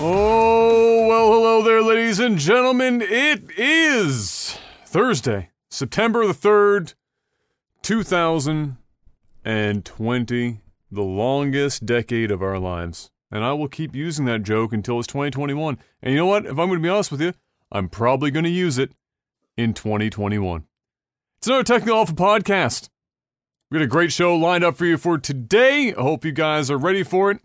Oh, well, hello there, ladies and gentlemen. It is Thursday, September the 3rd, 2020, the longest decade of our lives. And I will keep using that joke until it's 2021. And you know what? If I'm going to be honest with you, I'm probably going to use it in 2021. It's another Technical Alpha podcast. We got a great show lined up for you for today. I hope you guys are ready for it.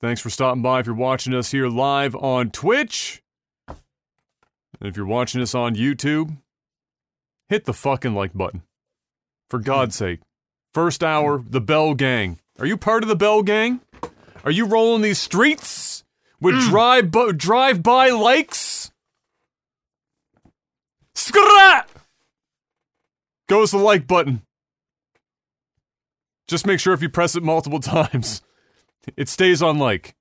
Thanks for stopping by if you're watching us here live on Twitch. And if you're watching us on YouTube, hit the fucking like button. For God's sake. First hour, the Bell Gang. Are you part of the Bell Gang? Are you rolling these streets with mm. drive bu- drive by likes? Scrat! Goes the like button. Just make sure if you press it multiple times, it stays on like.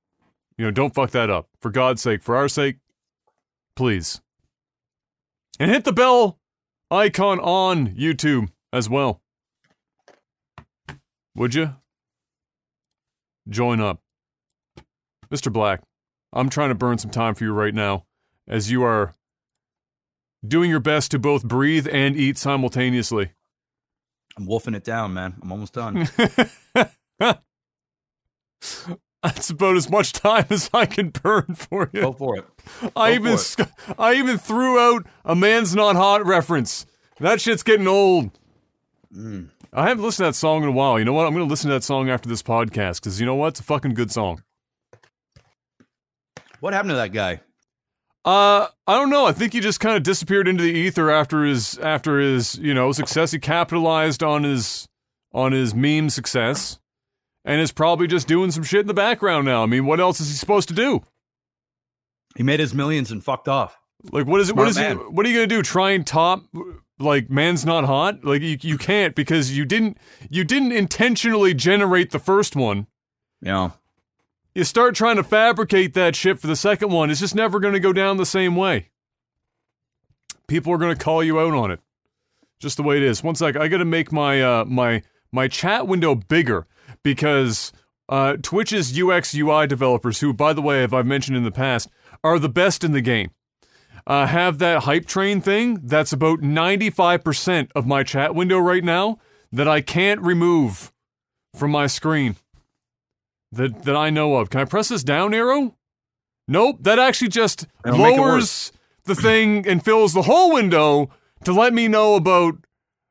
You know, don't fuck that up. For God's sake, for our sake, please. And hit the bell icon on YouTube as well. Would you? Join up. Mr. Black, I'm trying to burn some time for you right now as you are doing your best to both breathe and eat simultaneously. I'm wolfing it down, man. I'm almost done. That's about as much time as I can burn for you. Go for it. I even sc- I even threw out a man's not hot reference. That shit's getting old. Mm. I haven't listened to that song in a while. You know what? I'm going to listen to that song after this podcast because you know what? It's a fucking good song. What happened to that guy? Uh, I don't know. I think he just kind of disappeared into the ether after his after his you know success. He capitalized on his on his meme success, and is probably just doing some shit in the background now. I mean, what else is he supposed to do? He made his millions and fucked off. Like, what is it? What is it? What are you gonna do? Try and top like man's not hot? Like you, you can't because you didn't you didn't intentionally generate the first one. Know, You start trying to fabricate that shit for the second one. It's just never gonna go down the same way. People are gonna call you out on it, just the way it is. One sec, I gotta make my uh my my chat window bigger because uh, Twitch's UX UI developers, who by the way, if I've mentioned in the past, are the best in the game uh, have that hype train thing that's about 95% of my chat window right now that I can't remove from my screen that that I know of. Can I press this down arrow? Nope, that actually just It'll lowers the thing and fills the whole window to let me know about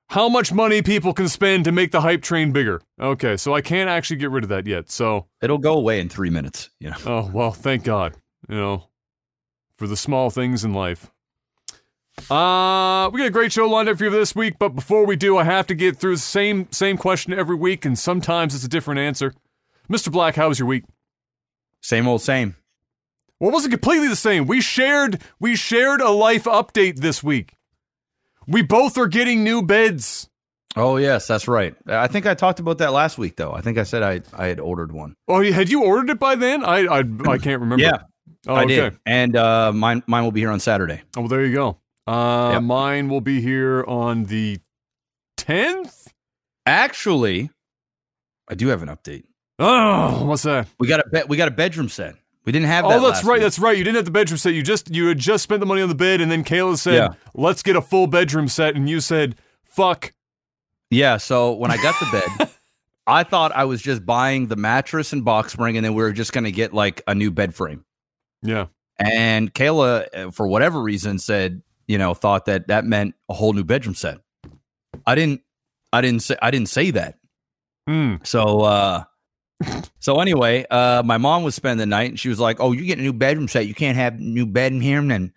how much money people can spend to make the hype train bigger. Okay, so I can't actually get rid of that yet. So it'll go away in three minutes. You know, Oh, well, thank God. You know, for the small things in life. Uh, we got a great show lined up for you this week, but before we do, I have to get through the same same question every week, and sometimes it's a different answer. Mr. Black, how was your week? same old same. Well, it wasn't completely the same. We shared we shared a life update this week. We both are getting new beds. Oh yes, that's right. I think I talked about that last week, though. I think I said I I had ordered one. Oh, had you ordered it by then? I I, I can't remember. Yeah, oh, I okay. did, and uh, mine mine will be here on Saturday. Oh, well, there you go. Uh, Yep. mine will be here on the tenth. Actually, I do have an update. Oh, what's that? We got a be- we got a bedroom set. We didn't have. Oh, that's last right. week. That's right. You didn't have the bedroom set. You just you had just spent the money on the bed, and then Kayla said, Yeah. "Let's get a full bedroom set," and you said, "Fuck." Yeah, so when I got the bed, I thought I was just buying the mattress and box spring, and then we were just going to get like a new bed frame. Yeah. And Kayla, uh, for whatever reason, said, you know, thought that that meant a whole new bedroom set. I didn't, I didn't say, I didn't say that. Hmm. So, uh, so anyway, uh, my mom was spending the night, and she was like, "Oh, you get a new bedroom set. You can't have a new bed in here." And then,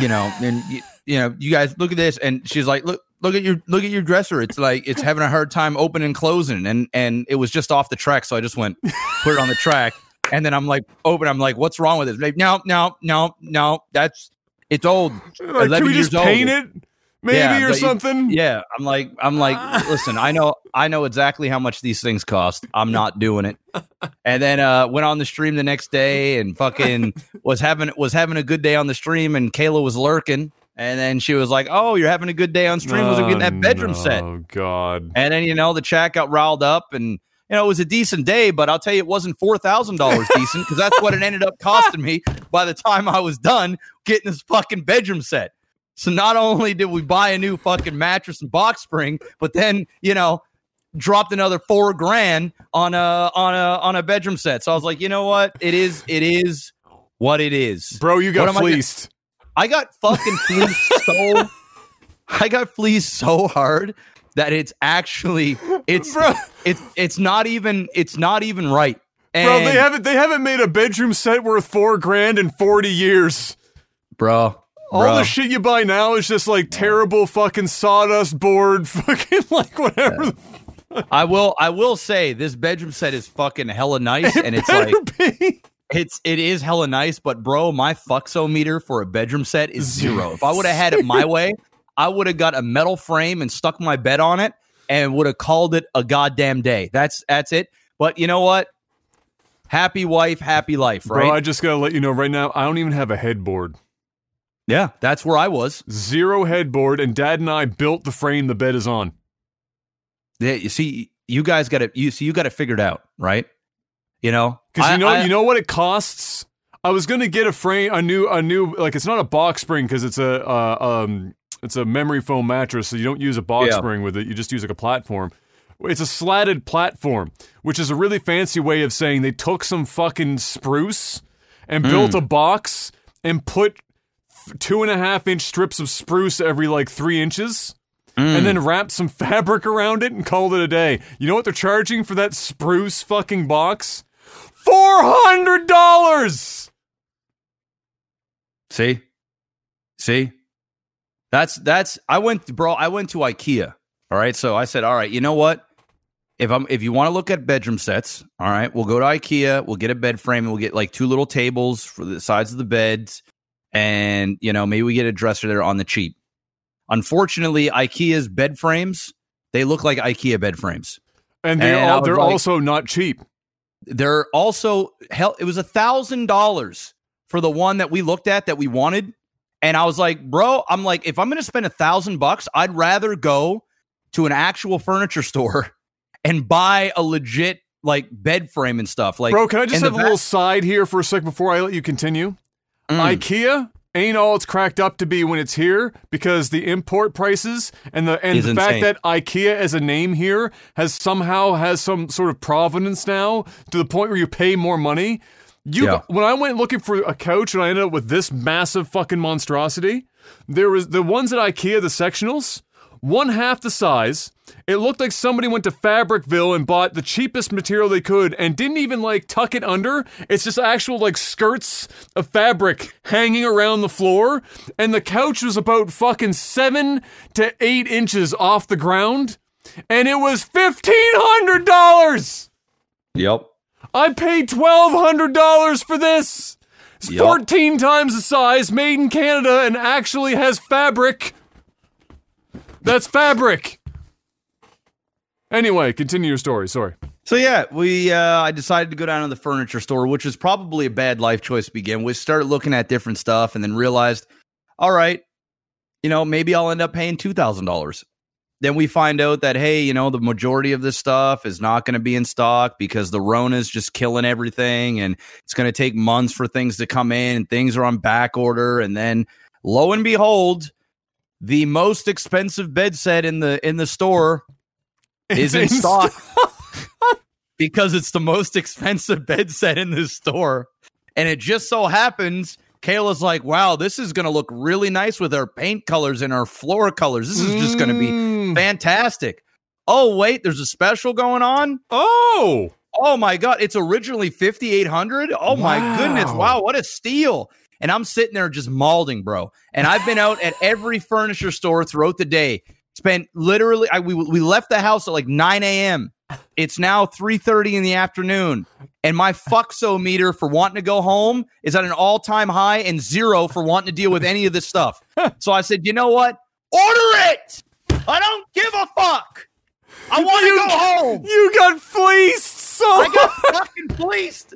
you know, and you, you know, you guys look at this, and she's like, "Look, look at your look at your dresser. It's like it's having a hard time opening and closing." And and it was just off the track, so I just went put it on the track, and then I'm like, open. I'm like, "What's wrong with this? Like, no, no, no, no. That's it's old. Like, 11 can we years just paint old. it, maybe, Yeah, or but you- something? Yeah, I'm like, I'm like, listen, I know, I know exactly how much these things cost. I'm not doing it. And then uh went on the stream the next day and fucking was having was having a good day on the stream, and Kayla was lurking, and then she was like, "Oh, you're having a good day on stream? Was getting that bedroom set?" Oh God. And then you know the chat got riled up, and you know it was a decent day, but I'll tell you, it wasn't four thousand dollars decent because that's what it ended up costing me by the time I was done getting this fucking bedroom set. So not only did we buy a new fucking mattress and box spring, but then, you know, dropped another four grand on a on a on a bedroom set. So I was like, you know what? It is it is what it is. Bro, you got What am I gonna- fleeced. I got fucking fleeced so I got fleeced so hard that it's actually it's Bro, it's it's not even it's not even right. And bro, they haven't they haven't made a bedroom set worth four grand in forty years. bro, All bro. the shit you buy now is just like terrible fucking sawdust board, fucking like whatever. the I will I will say this bedroom set is fucking hella nice and it's like be. it's it is hella nice, but bro, my fuxometer for a bedroom set is zero. If I would have had it my way, I would have got a metal frame and stuck my bed on it and would have called it a goddamn day. That's that's it. But you know what? Happy wife, happy life, right? Bro, I just gotta let you know right now, I don't even have a headboard. Yeah, that's where I was. Zero headboard, and Dad and I built the frame the bed is on. Yeah, you see, you guys got it. You see, you got it figured out, right? You know, Because you know, I- you know what it costs. I was gonna get a frame, a new, a new, like it's not a box spring because it's a, uh, um, it's a memory foam mattress, so you don't use a box Yeah. spring with it. You just use like a platform. It's a slatted platform, which is a really fancy way of saying they took some fucking spruce and Hmm. built a box and put two and a half inch strips of spruce every like three inches. Mm. And then wrapped some fabric around it and called it a day. You know what they're charging for that spruce fucking box? Four hundred dollars. See, see, that's that's. I went, bro. I went to IKEA. All right, so I said, all right, you know what? If I'm if you want to look at bedroom sets, all right, we'll go to IKEA. We'll get a bed frame and we'll get like two little tables for the sides of the beds, and you know maybe we get a dresser there on the cheap. Unfortunately, IKEA's bed frames they look like IKEA bed frames. And they and all, they're like- also not cheap. They're also hell. It was a thousand dollars for the one that we looked at that we wanted, and I was like, bro, I'm like, if I'm going to spend a thousand bucks, I'd rather go to an actual furniture store and buy a legit like bed frame and stuff. Like, Bro, can I just have a little side here for a sec before I let you continue? Mm. IKEA ain't all it's cracked up to be when it's here because the import prices and the and the insane. fact that IKEA as a name here has somehow has some sort of provenance now to the point where you pay more money. You Yeah. when I went looking for a couch and I ended up with this massive fucking monstrosity, there was the ones at IKEA, the sectionals, one half the size. It looked like somebody went to Fabricville and bought the cheapest material they could and didn't even like tuck it under. It's just actual like skirts of fabric hanging around the floor. And the couch was about fucking seven to eight inches off the ground. And it was $1,500. Yep. I paid $1,200 for this. It's Yup. 14 times the size, made in Canada, and actually has fabric. That's fabric. Anyway, continue your story. Sorry. So yeah, we uh, I decided to go down to the furniture store, which was probably a bad life choice to begin with. Started looking at different stuff, and then realized, all right, you know, maybe I'll end up paying two thousand dollars. Then we find out that hey, you know, the majority of this stuff is not going to be in stock because the Rona's just killing everything, and it's going to take months for things to come in, and things are on back order, and then lo and behold, the most expensive bed set in the in the store is in It's stock because it's the most expensive bed set in this store. And it just so happens Kayla's like, wow, this is going to look really nice with our paint colors and our floor colors. This is just going to be Mm. fantastic. Oh, wait, there's a special going on? Oh! Oh my god, it's originally 5800. Oh my goodness. Wow, what a steal. And I'm sitting there just malding, bro. And I've been out at every furniture store throughout the day. Spent literally I, we we left the house at like 9 a.m. It's now 3:30 in the afternoon. And my fuxo meter for wanting to go home is at an all-time high and zero for wanting to deal with any of this stuff. So I said, you know what? Order it. I don't give a fuck. I want to go home. You got fleeced so I got fucking fleeced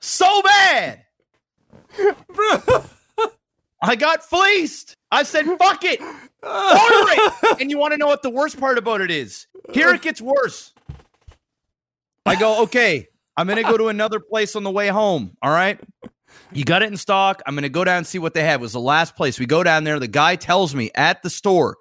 so bad. I got fleeced. I said, fuck it. Order it. And you want to know what the worst part about it is? Here it gets worse. I go, okay, I'm going to go to another place on the way home. All right. You got it in stock. I'm going to go down and see what they have. It was the last place. We go down there. The guy tells me at the store,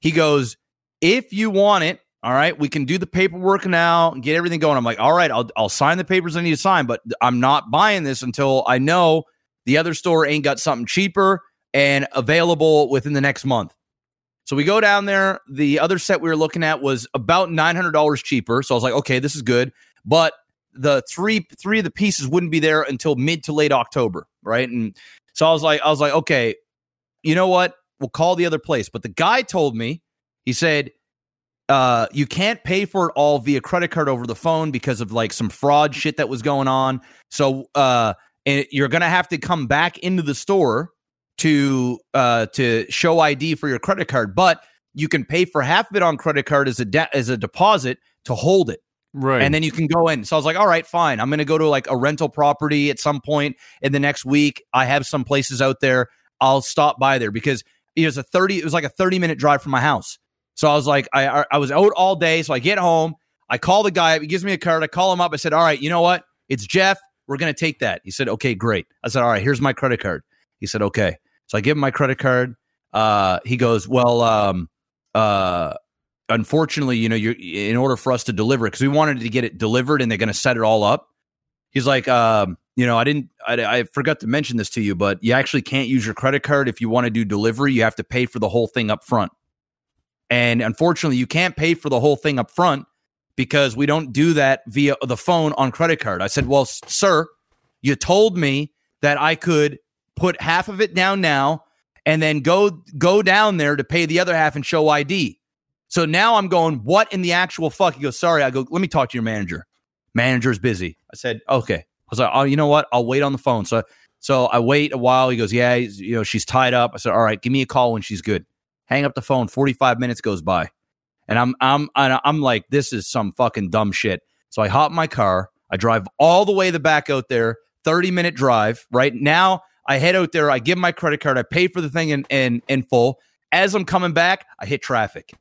he goes, if you want it, all right, we can do the paperwork now and get everything going. I'm like, all right, I'll, I'll sign the papers I need to sign, but I'm not buying this until I know the other store ain't got something cheaper and available within the next month. So we go down there. The other set we were looking at was about $900 cheaper. So I was like, okay, this is good. But the three three of the pieces wouldn't be there until mid to late October, right? And so I was like, I was like, okay, you know what? We'll call the other place. But the guy told me, he said, uh, you can't pay for it all via credit card over the phone because of like some fraud shit that was going on. So uh, and you're gonna have to come back into the store to uh to show ID for your credit card, but you can pay for half of it on credit card as a de- as a deposit to hold it. Right. And then you can go in. So I was like, all right, fine. I'm going to go to like a rental property at some point in the next week. I have some places out there. I'll stop by there because it was a 30, it was like a 30 minute drive from my house. So I was like, I, I was out all day. So I get home. I call the guy. He gives me a card. I call him up. I said, all right, you know what? It's Jeff. We're going to take that. He said, okay, great. I said, all right, here's my credit card. He said, okay. So I give him my credit card. Uh, he goes, well, um, uh, unfortunately, you know, you're in order for us to deliver it because we wanted to get it delivered and they're going to set it all up. He's like, um, you know, I didn't, I, I forgot to mention this to you, but you actually can't use your credit card if you want to do delivery. You have to pay for the whole thing up front. And unfortunately, you can't pay for the whole thing up front because we don't do that via the phone on credit card. I said, well, sir, you told me that I could put half of it down now and then go go down there to pay the other half and show ID. So now I'm going, what in the actual fuck? He goes, sorry. I go, let me talk to your manager. Manager's busy. I said, okay. I was like, oh, you know what? I'll wait on the phone. So, so I wait a while. He goes, yeah, you know, she's tied up. I said, all right, give me a call when she's good. Hang up the phone. 45 minutes goes by. And I'm, I'm, I'm like, this is some fucking dumb shit. So I hop my car. I drive all the way the back out there, 30 minute drive. Right now, I head out there. I give my credit card. I pay for the thing in, in, in full. As I'm coming back, I hit traffic.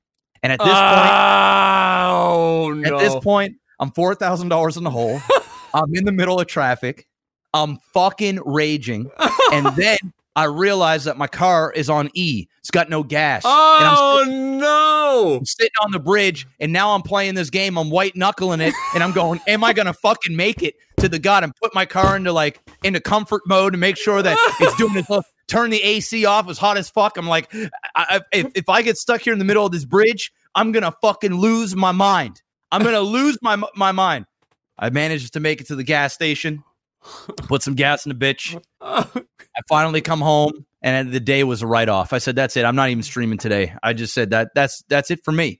And at this oh, point, no. at this point, I'm four thousand dollars in the hole. I'm in the middle of traffic. I'm fucking raging, and then I realize that my car is on E. It's got no gas. Oh and I'm, oh, no! I'm sitting on the bridge, and now I'm playing this game. I'm white knuckling it, and I'm going, "Am I gonna fucking make it to the god?" And put my car into like into comfort mode to make sure that it's doing its turn the AC off. It's hot as fuck. I'm like, I, I, if, if I get stuck here in the middle of this bridge, I'm gonna fucking lose my mind. I'm gonna lose my my mind. I managed to make it to the gas station, put some gas in the bitch. I finally come home, and the day was a write off. I said, "That's it. I'm not even streaming today." I just said that that's that's it for me.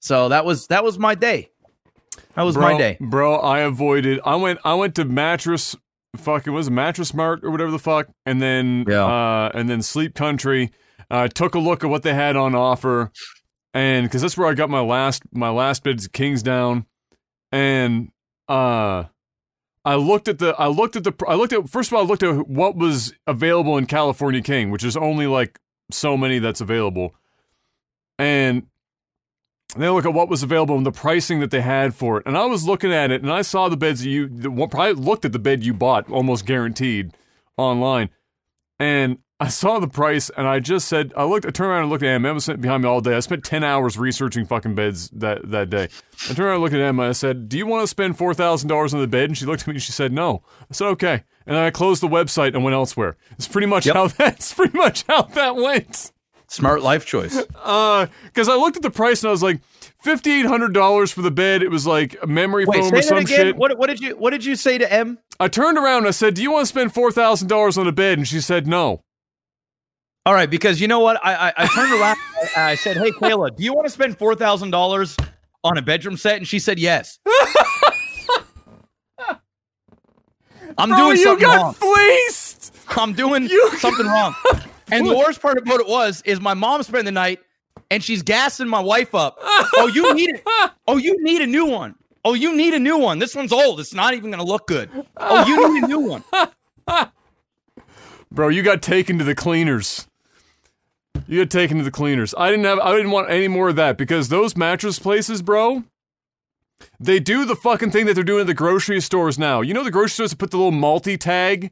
So that was that was my day. That was bro, my day, bro. I avoided. I went. I went to mattress. Fucking was it mattress mart or whatever the fuck, and then Yeah. uh, and then Sleep Country. Uh, took a look at what they had on offer, and because that's where I got my last my last bids Kingsdown, and uh, I looked at the I looked at the I looked at first of all I looked at what was available in California King, which is only like so many that's available, and then I look at what was available and the pricing that they had for it. And I was looking at it and I saw the beds that you the, probably looked at the bed you bought almost guaranteed online. And I saw the price and I just said I looked I turned around and looked at Emma. Emma sat behind me all day. I spent 10 hours researching fucking beds that that day. I turned around and looked at Emma. And I said, "Do you want to spend $4,000 on the bed?" And she looked at me and she said, "No." I said, "Okay." And then I closed the website and went elsewhere. It's pretty much Yep. how that's pretty much how that went. smart life choice. Uh, because I looked at the price and I was like, fifty eight hundred dollars for the bed. It was like a memory Wait, foam say or that some again. shit. What what did you what did you say to M? I turned around and I said, "Do you want to spend four thousand dollars on a bed?" And she said, "No." All right, because you know what? I I, I turned around and I said, "Hey, Kayla, do you want to spend four thousand dollars on a bedroom set?" And she said, "Yes." I'm Bro, doing you something got wrong. fleeced. I'm doing You- something wrong. And the worst part about it was, is my mom spent the night and she's gassing my wife up. Oh, you need it. Oh, you need a new one. Oh, you need a new one. This one's old. It's not even going to look good. Oh, you need a new one. Bro, you got taken to the cleaners. You get taken to the cleaners. I didn't have. I didn't want any more of that because those mattress places, bro. They do the fucking thing that they're doing at the grocery stores now. You know the grocery stores that put the little multi tag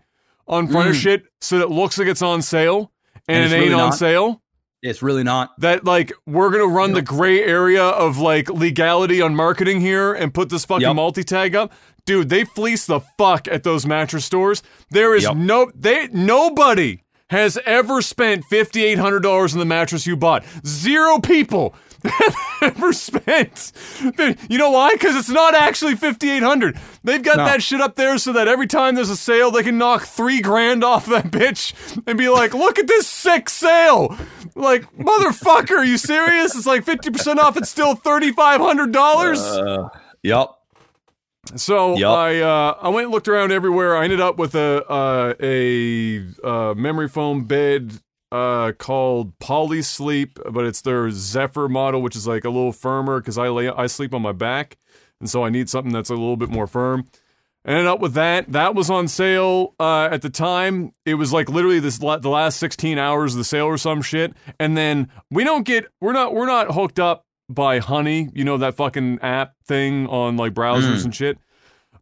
on front of Mm. shit so that it looks like it's on sale and, And it ain't really on not. sale. It's really not. That like we're gonna run the gray area of like legality on marketing here and put this fucking Yep. multi-tag up. Dude, they fleece the fuck at those mattress stores. There is Yep. no they nobody has ever spent fifty eight hundred dollars on the mattress you bought. Zero people have ever spent. You know why? Because it's not actually fifty eight hundred. They've got No. that shit up there so that every time there's a sale, they can knock three grand off that bitch and be like, "Look at this sick sale!" Like, motherfucker, are you serious? It's like fifty percent off. It's still thirty five hundred dollars. Uh, yep. So Yup. I uh, I went and looked around everywhere. I ended up with a uh, a uh, memory foam bed uh, called Poly Sleep, but it's their Zephyr model, which is like a little firmer because I lay I sleep on my back, and so I need something that's a little bit more firm. Ended up with that. That was on sale uh, at the time. It was like literally this la- the last 16 hours of the sale or some shit. And then we don't get we're not we're not hooked up by Honey, you know that fucking app thing on like browsers Mm. and shit.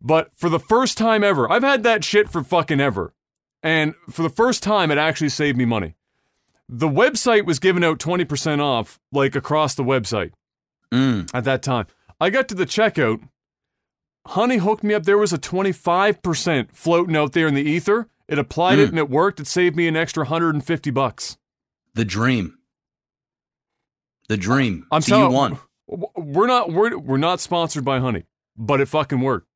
But for the first time ever, I've had that shit for fucking ever. And for the first time it actually saved me money. The website was giving out 20% off like across the website Mm. at that time. I got to the checkout. Honey hooked me up. There was a 25% floating out there in the ether. It applied it Mm. and it worked. It saved me an extra 150 bucks. The dream. The dream. I'm telling won. We're not we're, we're not sponsored by Honey, but it fucking worked.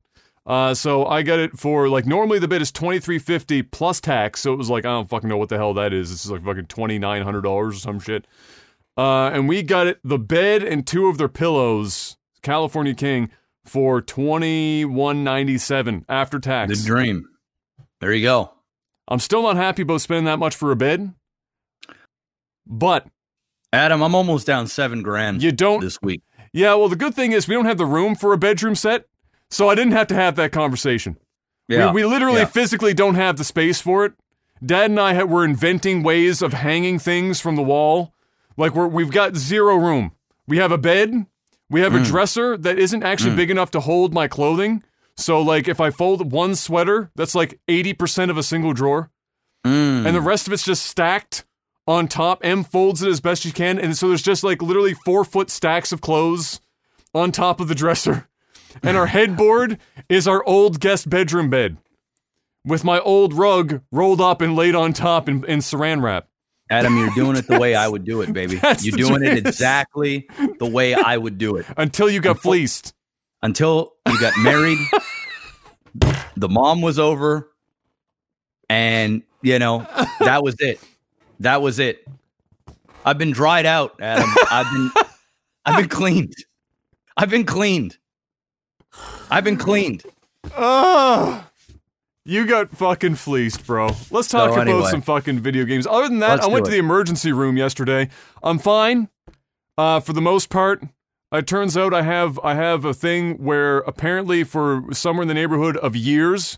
Uh, so I got it for like normally the bid is twenty three fifty plus tax, so it was like I don't fucking know what the hell that is. This is like fucking twenty nine hundred dollars or some shit. Uh, and we got it the bed and two of their pillows, California King, for twenty one ninety seven after tax. The dream. There you go. I'm still not happy about spending that much for a bed, but Adam, I'm almost down seven grand you don't this week. Yeah, well, the good thing is we don't have the room for a bedroom set, so I didn't have to have that conversation. Yeah. We, we literally Yeah. physically don't have the space for it. Dad and I were inventing ways of hanging things from the wall. Like we're, we've got zero room. We have a bed. We have a Mm. dresser that isn't actually big enough to hold my clothing. So like if I fold one sweater, that's like 80% of a single drawer. Mm. And the rest of it's just stacked on top. M folds it as best she can. And so there's just like literally four foot stacks of clothes on top of the dresser. And our headboard is our old guest bedroom bed with my old rug rolled up and laid on top in, in saran wrap. Adam, you're doing it the way I would do it, baby. You're doing it exactly the way I would do it. Until you got fleeced. Until you got married, the mom was over, and you know, that was it. That was it. I've been dried out, Adam. I've been I've been cleaned. I've been cleaned. I've been cleaned. Oh. You got fucking fleeced, bro. Let's talk So about anyway. some fucking video games. Other than that, I went to the emergency room yesterday. I'm fine, uh, for the most part. It turns out I have I have a thing where apparently for somewhere in the neighborhood of years,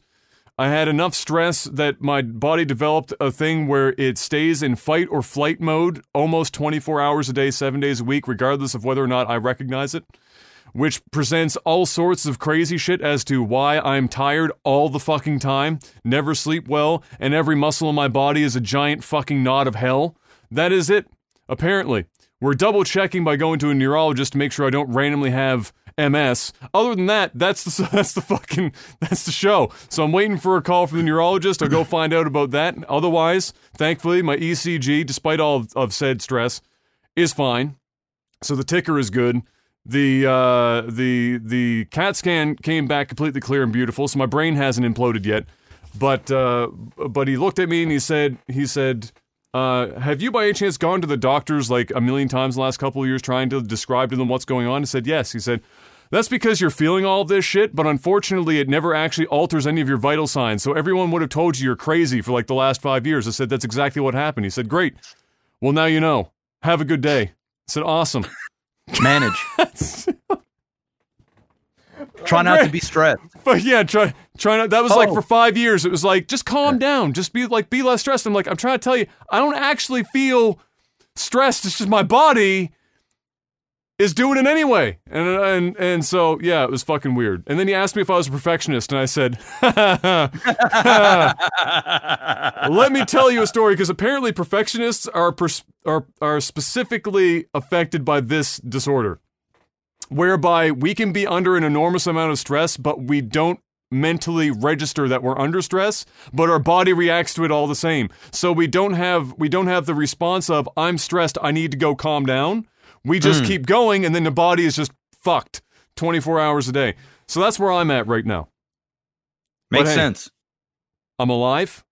I had enough stress that my body developed a thing where it stays in fight or flight mode almost 24 hours a day, seven days a week, regardless of whether or not I recognize it which presents all sorts of crazy shit as to why I'm tired all the fucking time, never sleep well, and every muscle in my body is a giant fucking knot of hell. That is it, apparently. We're double checking by going to a neurologist to make sure I don't randomly have MS. Other than that, that's the that's the fucking that's the show. So I'm waiting for a call from the neurologist. I'll go find out about that. Otherwise, thankfully, my ECG, despite all of, of said stress, is fine. So the ticker is good. The uh, the the CAT scan came back completely clear and beautiful. So my brain hasn't imploded yet. But uh, but he looked at me and he said he said, uh, "Have you by any chance gone to the doctors like a million times the last couple of years trying to describe to them what's going on?" I said, "Yes." He said. That's because you're feeling all this shit, but unfortunately, it never actually alters any of your vital signs. So everyone would have told you you're crazy for like the last five years. I said, That's exactly what happened. He said, Great. Well, now you know. Have a good day. I said, Awesome. Manage. Try not to be stressed. But yeah, try try not. That was like Oh. for five years. It was like just calm down, just be like be less stressed. I'm like I'm trying to tell you, I don't actually feel stressed. It's just my body is doing it anyway. And and and so yeah, it was fucking weird. And then he asked me if I was a perfectionist, and I said, "Let me tell you a story." Because apparently, perfectionists are pers- are are specifically affected by this disorder, whereby we can be under an enormous amount of stress, but we don't mentally register that we're under stress but our body reacts to it all the same so we don't have we don't have the response of i'm stressed i need to go calm down we just keep going and then the body is just fucked 24 hours a day so that's where i'm at right now Makes hey, sense. i'm alive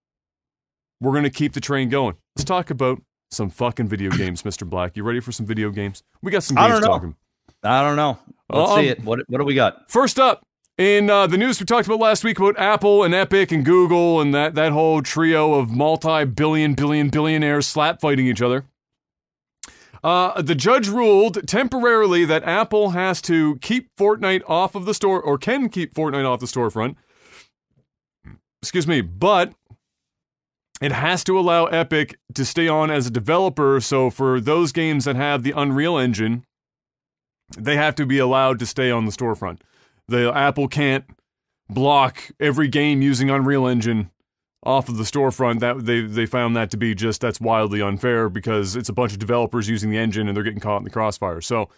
we're gonna keep the train going let's talk about some fucking video games mr black you ready for some video games we got some I games don't know. talking I don't know. Let's Um, see it. What what do we got? First up, in uh, the news we talked about last week about Apple and Epic and Google and that, that whole trio of multi billion, billion, billionaires slap fighting each other. Uh, the judge ruled temporarily that Apple has to keep Fortnite off of the store or can keep Fortnite off the storefront. Excuse me, but it has to allow Epic to stay on as a developer. So for those games that have the Unreal Engine, they have to be allowed to stay on the storefront. The Apple can't block every game using Unreal Engine off of the storefront. That they they found that to be just that's wildly unfair because it's a bunch of developers using the engine and they're getting caught in the crossfire. So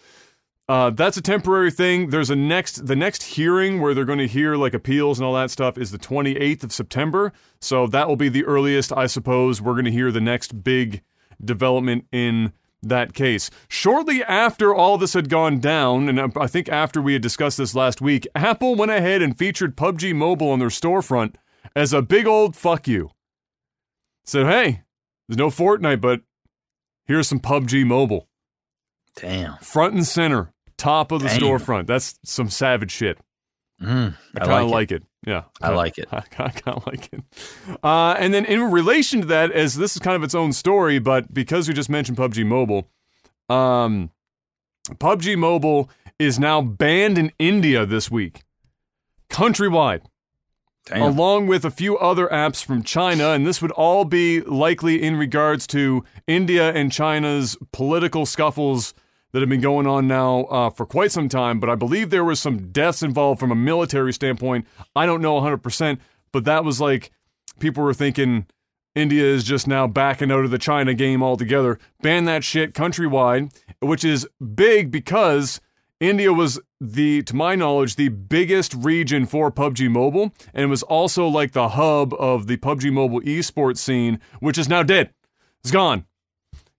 uh, that's a temporary thing. There's a next the next hearing where they're going to hear like appeals and all that stuff is the 28th of September. So that will be the earliest, I suppose, we're going to hear the next big development in that case. Shortly after all this had gone down, and I think after we had discussed this last week, Apple went ahead and featured PUBG Mobile on their storefront as a big old fuck you. Said, hey, there's no Fortnite, but here's some PUBG Mobile. Damn. Front and center, top of the Damn. storefront. That's some savage shit. Mm, I I kind of like like it. Yeah. I like it. I kind of like it. Uh, and then in relation to that, as this is kind of its own story, but because we just mentioned PUBG Mobile, um, PUBG Mobile is now banned in India this week, countrywide, Damn. along with a few other apps from China. And this would all be likely in regards to India and China's political scuffles that have been going on now uh, for quite some time. But I believe there was some deaths involved from a military standpoint. I don't know 100%, but that was like people were thinking India is just now backing out of the China game altogether. Ban that shit countrywide, which is big because India was the, to my knowledge, the biggest region for PUBG Mobile, and it was also like the hub of the PUBG Mobile esports scene, which is now dead. It's gone,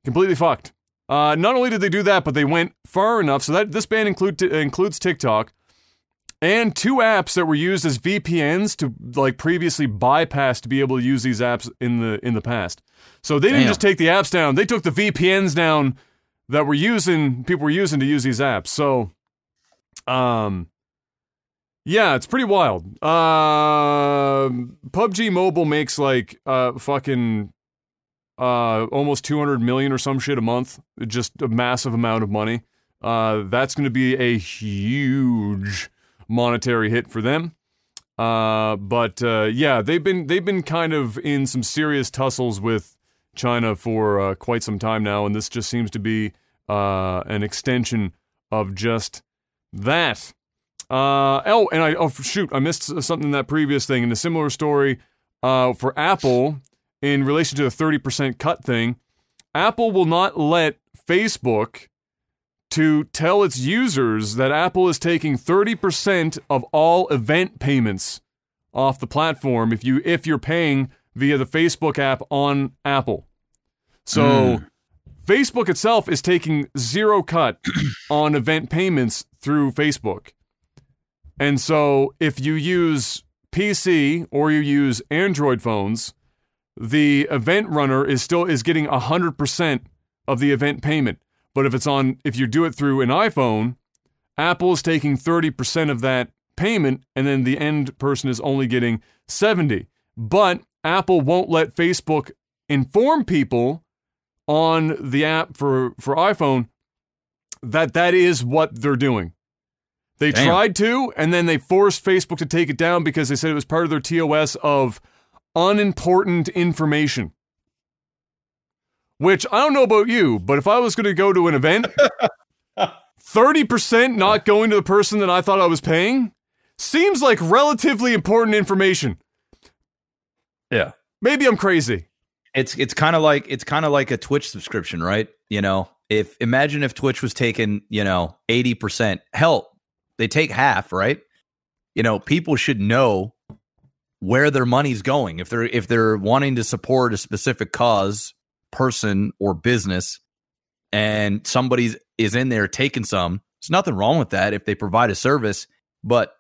completely fucked. Uh, not only did they do that, but they went far enough so that this ban include includes TikTok and two apps that were used as VPNs to like previously bypass to be able to use these apps in the in the past. So they didn't Damn. just take the apps down; they took the VPNs down that were using people were using to use these apps. So, um, yeah, it's pretty wild. Um PUBG Mobile makes like uh fucking uh almost 200 million or some shit a month, just a massive amount of money. Uh, that's going to be a huge monetary hit for them. Uh, but uh, yeah, they've been they've been kind of in some serious tussles with China for uh, quite some time now, and this just seems to be uh, an extension of just that. Uh, oh, and I oh shoot, I missed something in that previous thing. In a similar story, uh, for Apple, in relation to the thirty percent cut thing, Apple will not let Facebook to tell its users that Apple is taking 30% of all event payments off the platform if you if you're paying via the Facebook app on Apple. So hmm. Facebook itself is taking zero cut on event payments through Facebook. And so if you use PC or you use Android phones, the event runner is still is getting 100% of the event payment. But if it's on if you do it through an iPhone, Apple is taking 30% of that payment and then the end person is only getting 70. But Apple won't let Facebook inform people on the app for for iPhone that that is what they're doing. They Damn. tried to and then they forced Facebook to take it down because they said it was part of their TOS of unimportant information. Which I don't know about you, but if I was going to go to an event 30% not going to the person that I thought I was paying seems like relatively important information. Yeah. Maybe I'm crazy. It's it's kind of like it's kind of like a Twitch subscription, right? You know, if imagine if Twitch was taking, you know, 80%, hell, they take half, right? You know, people should know where their money's going. If they're if they're wanting to support a specific cause, person or business and somebody's is in there taking some, there's nothing wrong with that if they provide a service, but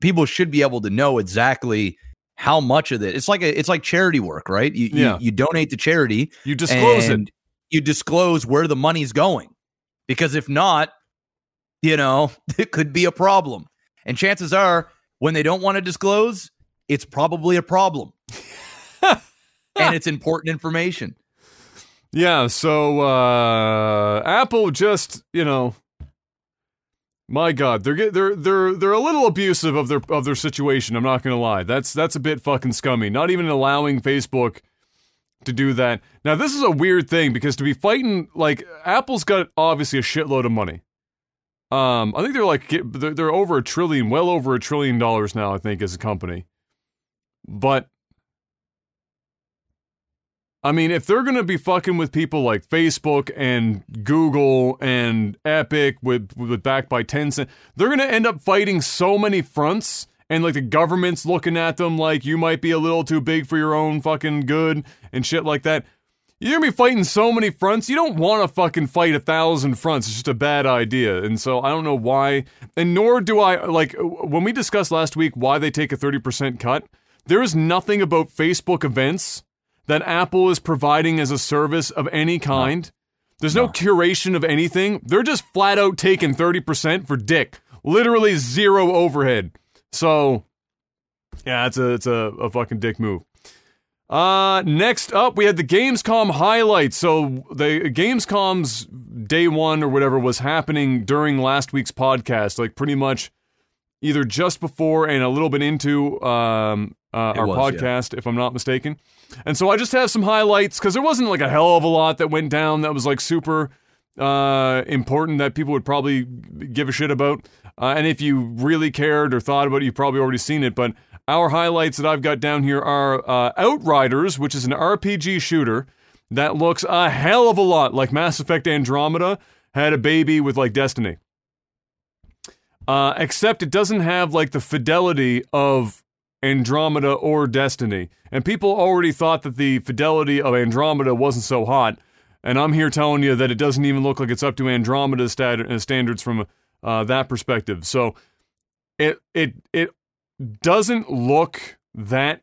people should be able to know exactly how much of it. It's like a, it's like charity work, right? You, Yeah. you you donate to charity, You disclose it. and You disclose where the money's going, because if not, you know, it could be a problem. And chances are, when they don't want to disclose, it's probably a problem, and it's important information. Yeah, so uh Apple just, you know, my god, they're they're they're they're a little abusive of their of their situation, I'm not to lie. That's that's a bit fucking scummy. Not even allowing Facebook to do that. Now, this is a weird thing because to be fighting like Apple's got obviously a shitload of money. Um, I think they're like they're, they're over a trillion, well over a trillion dollars now, I think as a company. But I mean, if they're gonna be fucking with people like Facebook and Google and Epic with with backed by Tencent, they're gonna end up fighting so many fronts, and like the government's looking at them like you might be a little too big for your own fucking good and shit like that. You're gonna be fighting so many fronts. You don't want to fucking fight a thousand fronts. It's just a bad idea, and so I don't know why. And nor do I like when we discussed last week why they take a thirty percent cut. There is nothing about Facebook events that Apple is providing as a service of any kind. There's no, No. curation of anything. They're just flat out taking 30% for dick. Literally zero overhead. So yeah, it's a it's a, a fucking dick move. Uh next up we had the Gamescom highlights. So the Gamescom's day 1 or whatever was happening during last week's podcast, like pretty much either just before and a little bit into um, uh, our was, yeah. podcast, if I'm not mistaken. And so I just have some highlights because there wasn't like a hell of a lot that went down that was like super uh, important that people would probably give a shit about. Uh, and if you really cared or thought about it, you've probably already seen it. But our highlights that I've got down here are uh, Outriders, which is an RPG shooter that looks a hell of a lot like Mass Effect Andromeda had a baby with like Destiny. Uh, except it doesn't have like the fidelity of Andromeda or Destiny. And people already thought that the fidelity of Andromeda wasn't so hot. And I'm here telling you that it doesn't even look like it's up to Andromeda stat- uh, standards from uh, that perspective. So it it it doesn't look that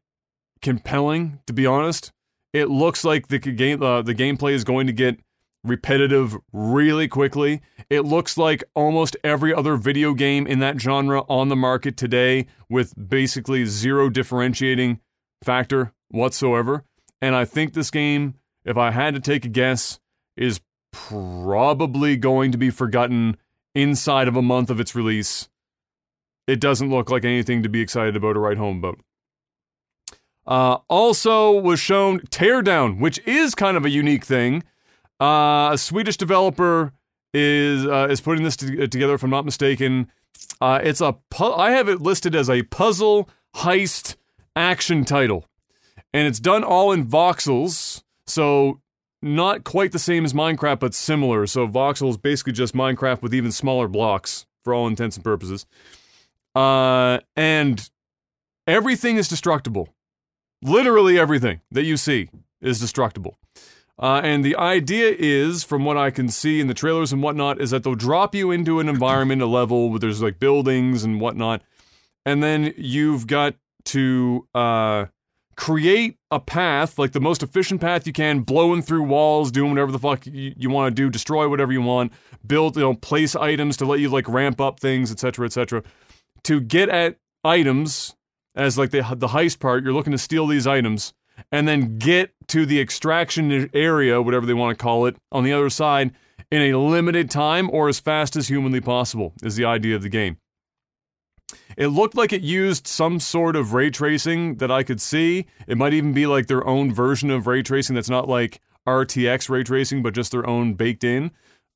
compelling, to be honest. It looks like the game uh, the gameplay is going to get repetitive really quickly. It looks like almost every other video game in that genre on the market today with basically zero differentiating factor whatsoever. And I think this game, if I had to take a guess, is probably going to be forgotten inside of a month of its release. It doesn't look like anything to be excited about or write home about. Uh, also was shown Teardown, which is kind of a unique thing. Uh, a Swedish developer is uh, is putting this to- together, if I'm not mistaken. Uh, it's a pu- I have it listed as a puzzle heist action title, and it's done all in voxels, so not quite the same as Minecraft, but similar. So voxel is basically just Minecraft with even smaller blocks for all intents and purposes. Uh, and everything is destructible. Literally everything that you see is destructible. Uh, and the idea is, from what I can see in the trailers and whatnot, is that they'll drop you into an environment, a level where there's like buildings and whatnot, and then you've got to uh, create a path, like the most efficient path you can, blowing through walls, doing whatever the fuck you, you want to do, destroy whatever you want, build, you know, place items to let you like ramp up things, etc., etc. To get at items as like the the heist part, you're looking to steal these items and then get to the extraction area, whatever they want to call it, on the other side in a limited time or as fast as humanly possible, is the idea of the game. It looked like it used some sort of ray tracing that I could see. It might even be like their own version of ray tracing that's not like RTX ray tracing, but just their own baked in.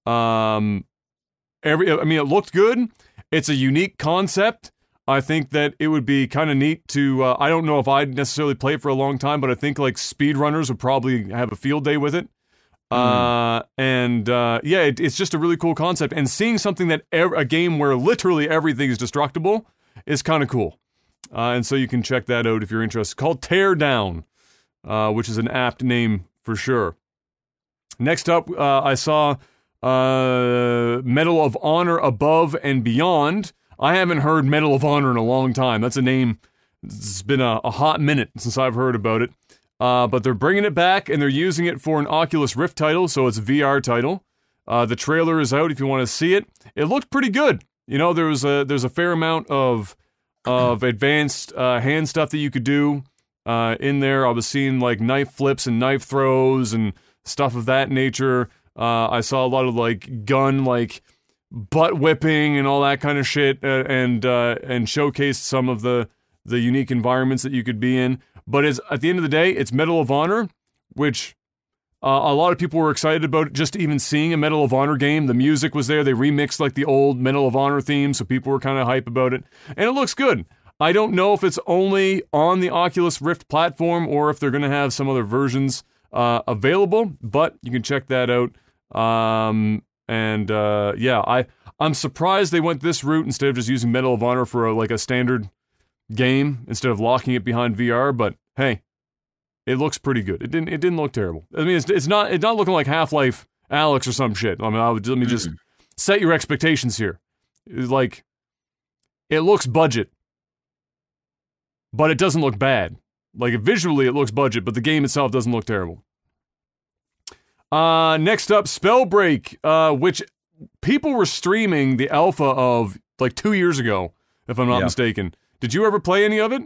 Um, every. I mean, it looked good. It's a unique concept. I think that it would be kind of neat to. Uh, I don't know if I'd necessarily play it for a long time, but I think like speedrunners would probably have a field day with it. Uh, and uh, yeah, it, it's just a really cool concept. And seeing something that ev- a game where literally everything is destructible is kind of cool. Uh, and so you can check that out if you're interested. Called Teardown, uh, which is an apt name for sure. Next up, uh, I saw uh, Medal of Honor Above and Beyond. I haven't heard Medal of Honor in a long time. That's a name. It's been a, a hot minute since I've heard about it. Uh, but they're bringing it back and they're using it for an Oculus Rift title, so it's a VR title. Uh, the trailer is out if you want to see it. It looked pretty good. You know, there was a there's a fair amount of of advanced uh, hand stuff that you could do uh, in there. I was seeing like knife flips and knife throws and stuff of that nature. Uh, I saw a lot of like gun like butt whipping and all that kind of shit, uh, and uh, and showcased some of the the unique environments that you could be in. But it's, at the end of the day, it's Medal of Honor, which uh, a lot of people were excited about just even seeing a Medal of Honor game. The music was there. They remixed like the old Medal of Honor theme, so people were kind of hype about it. And it looks good. I don't know if it's only on the Oculus Rift platform or if they're going to have some other versions uh, available, but you can check that out. Um, and uh, yeah, I I'm surprised they went this route instead of just using Medal of Honor for a, like a standard game instead of locking it behind VR. But hey, it looks pretty good. It didn't it didn't look terrible. I mean, it's, it's not it's not looking like Half Life Alyx or some shit. I mean, I would, let me just set your expectations here. It's like it looks budget, but it doesn't look bad. Like visually, it looks budget, but the game itself doesn't look terrible. Uh, next up, Spellbreak, uh, which people were streaming the alpha of like two years ago, if I'm not Yeah. mistaken. Did you ever play any of it?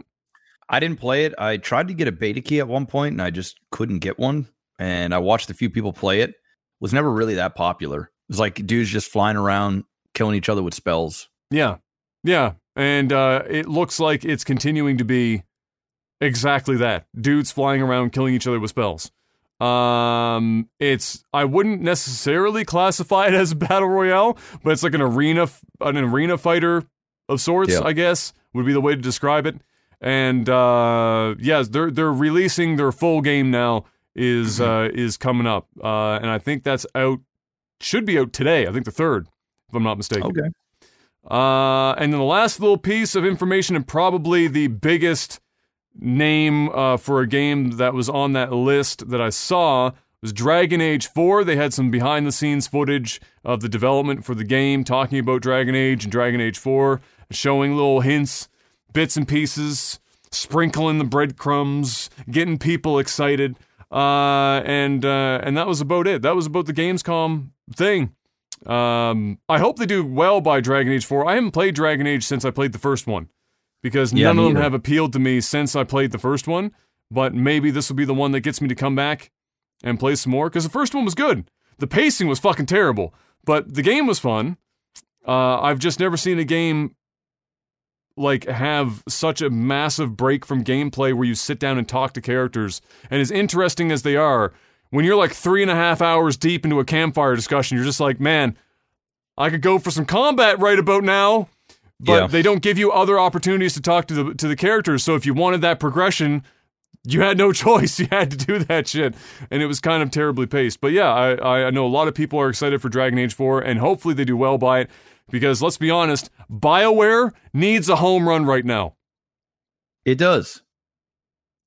I didn't play it. I tried to get a beta key at one point and I just couldn't get one. And I watched a few people play it. Was never really that popular. It was like dudes just flying around killing each other with spells. Yeah, yeah, and uh, it looks like it's continuing to be exactly that: dudes flying around killing each other with spells. Um, it's I wouldn't necessarily classify it as a battle royale, but it's like an arena, an arena fighter of sorts. Yeah. I guess would be the way to describe it. And uh, yes, they're they're releasing their full game now. Is uh, is coming up, uh, and I think that's out. Should be out today. I think the third, if I'm not mistaken. Okay. Uh, and then the last little piece of information, and probably the biggest name uh, for a game that was on that list that I saw was Dragon Age 4. They had some behind the scenes footage of the development for the game, talking about Dragon Age and Dragon Age 4, showing little hints, bits and pieces, sprinkling the breadcrumbs, getting people excited. Uh, and uh, and that was about it. That was about the Gamescom thing. Um, I hope they do well by Dragon Age 4. I haven't played Dragon Age since I played the first one because Yeah, none of them either. have appealed to me since I played the first one. But maybe this will be the one that gets me to come back and play some more because the first one was good. The pacing was fucking terrible, but the game was fun. Uh, I've just never seen a game like have such a massive break from gameplay where you sit down and talk to characters. And as interesting as they are, when you're like three and a half hours deep into a campfire discussion, you're just like, man, I could go for some combat right about now. But Yeah. they don't give you other opportunities to talk to the to the characters. So if you wanted that progression, you had no choice. You had to do that shit, and it was kind of terribly paced. But yeah, I I know a lot of people are excited for Dragon Age Four, and hopefully they do well by it. Because let's be honest, Bioware needs a home run right now, It does.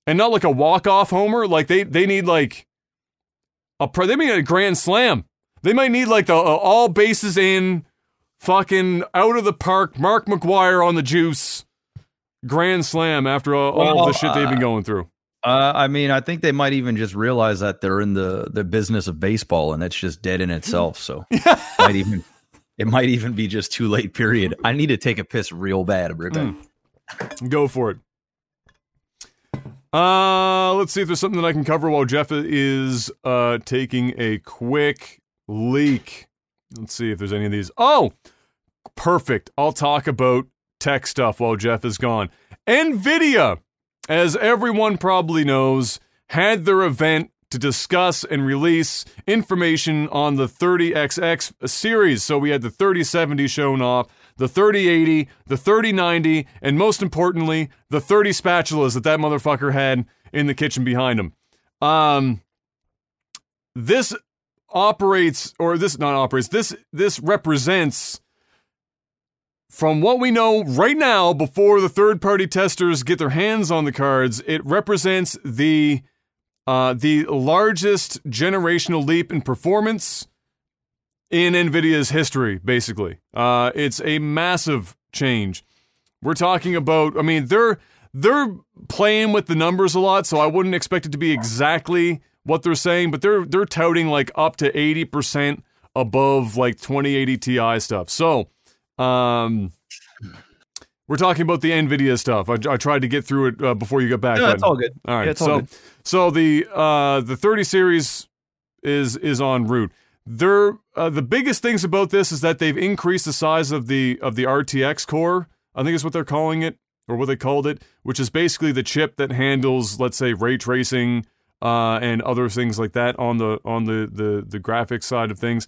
and not like a walk off homer. Like they they need like a they need a grand slam. They might need like the uh, all bases in, fucking out of the park. Mark McGwire on the juice. Grand slam after all, all Well, the shit they've been uh, going through. Uh, I mean, I think they might even just realize that they're in the, the business of baseball and it's just dead in itself. So might even it might even be just too late. Period. I need to take a piss real bad. Back. Go for it. Uh, let's see if there's something that I can cover while Jeff is uh taking a quick leak. Let's see if there's any of these. Oh, perfect. I'll talk about tech stuff while Jeff is gone. Nvidia, as everyone probably knows, had their event to discuss and release information on the 30XX series. So we had the 3070 shown off, the 3080, the 3090, and most importantly, the 30 spatulas that that motherfucker had in the kitchen behind him. Um, this operates, or this not operates. This this represents from what we know right now, before the third party testers get their hands on the cards, it represents the uh, the largest generational leap in performance in NVIDIA's history, basically. Uh, it's a massive change. We're talking about, I mean, they're they're playing with the numbers a lot, so I wouldn't expect it to be exactly what they're saying, but they're they're touting like up to 80% above like 2080 Ti stuff. So um, we're talking about the Nvidia stuff. I, I tried to get through it uh, before you got back. No, that's all good. All right. Yeah, it's all so good. so the uh, the 30 series is is on route. They're uh, the biggest things about this is that they've increased the size of the of the RTX core. I think is what they're calling it or what they called it, which is basically the chip that handles, let's say, ray tracing uh, and other things like that on the on the the the graphics side of things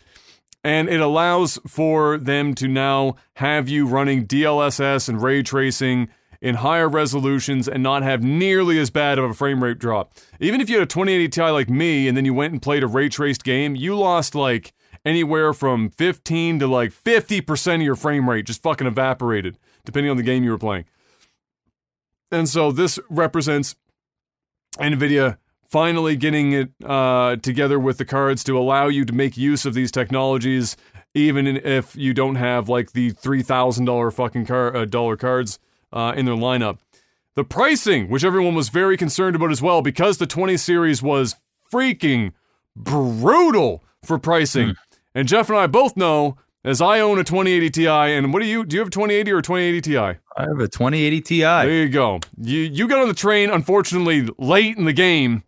and it allows for them to now have you running DLSS and ray tracing in higher resolutions and not have nearly as bad of a frame rate drop. Even if you had a 2080 Ti like me and then you went and played a ray traced game, you lost like anywhere from 15 to like 50% of your frame rate just fucking evaporated, depending on the game you were playing. And so this represents NVIDIA finally getting it uh, together with the cards to allow you to make use of these technologies, even if you don't have like the three thousand dollar fucking car uh, dollar cards uh, in their lineup. The pricing, which everyone was very concerned about as well, because the 20 series was freaking brutal for pricing. And Jeff and I both know, as I own a 2080 Ti, and what do you do? You have a 2080 or a 2080 Ti? I have a 2080 Ti. There you go. You you got on the train, unfortunately, late in the game,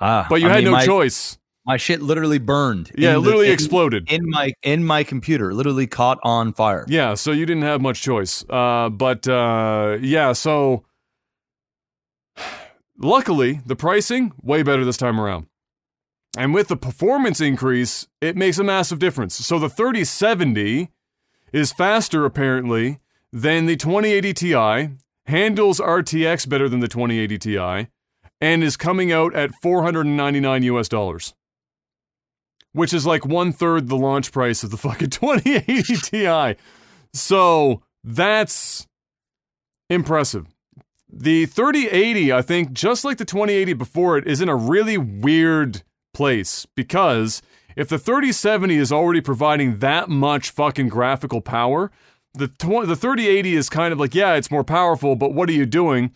Ah, but you I had mean, no my, choice. My shit literally burned. Yeah, it the- literally in- exploded. in my in my computer. Literally caught on fire. Yeah, so you didn't have much choice. Uh, but uh, yeah, so luckily the pricing way better this time around. And with the performance increase, it makes a massive difference. So the 3070 is faster apparently than the 2080 Ti, handles RTX better than the 2080 Ti, and is coming out at 499 US dollars. Which is like one third the launch price of the fucking 2080 Ti. So that's impressive. The 3080, I think, just like the 2080 before it, is in a really weird place because if the 3070 is already providing that much fucking graphical power, the tw- the 3080 is kind of like, yeah, it's more powerful, but what are you doing?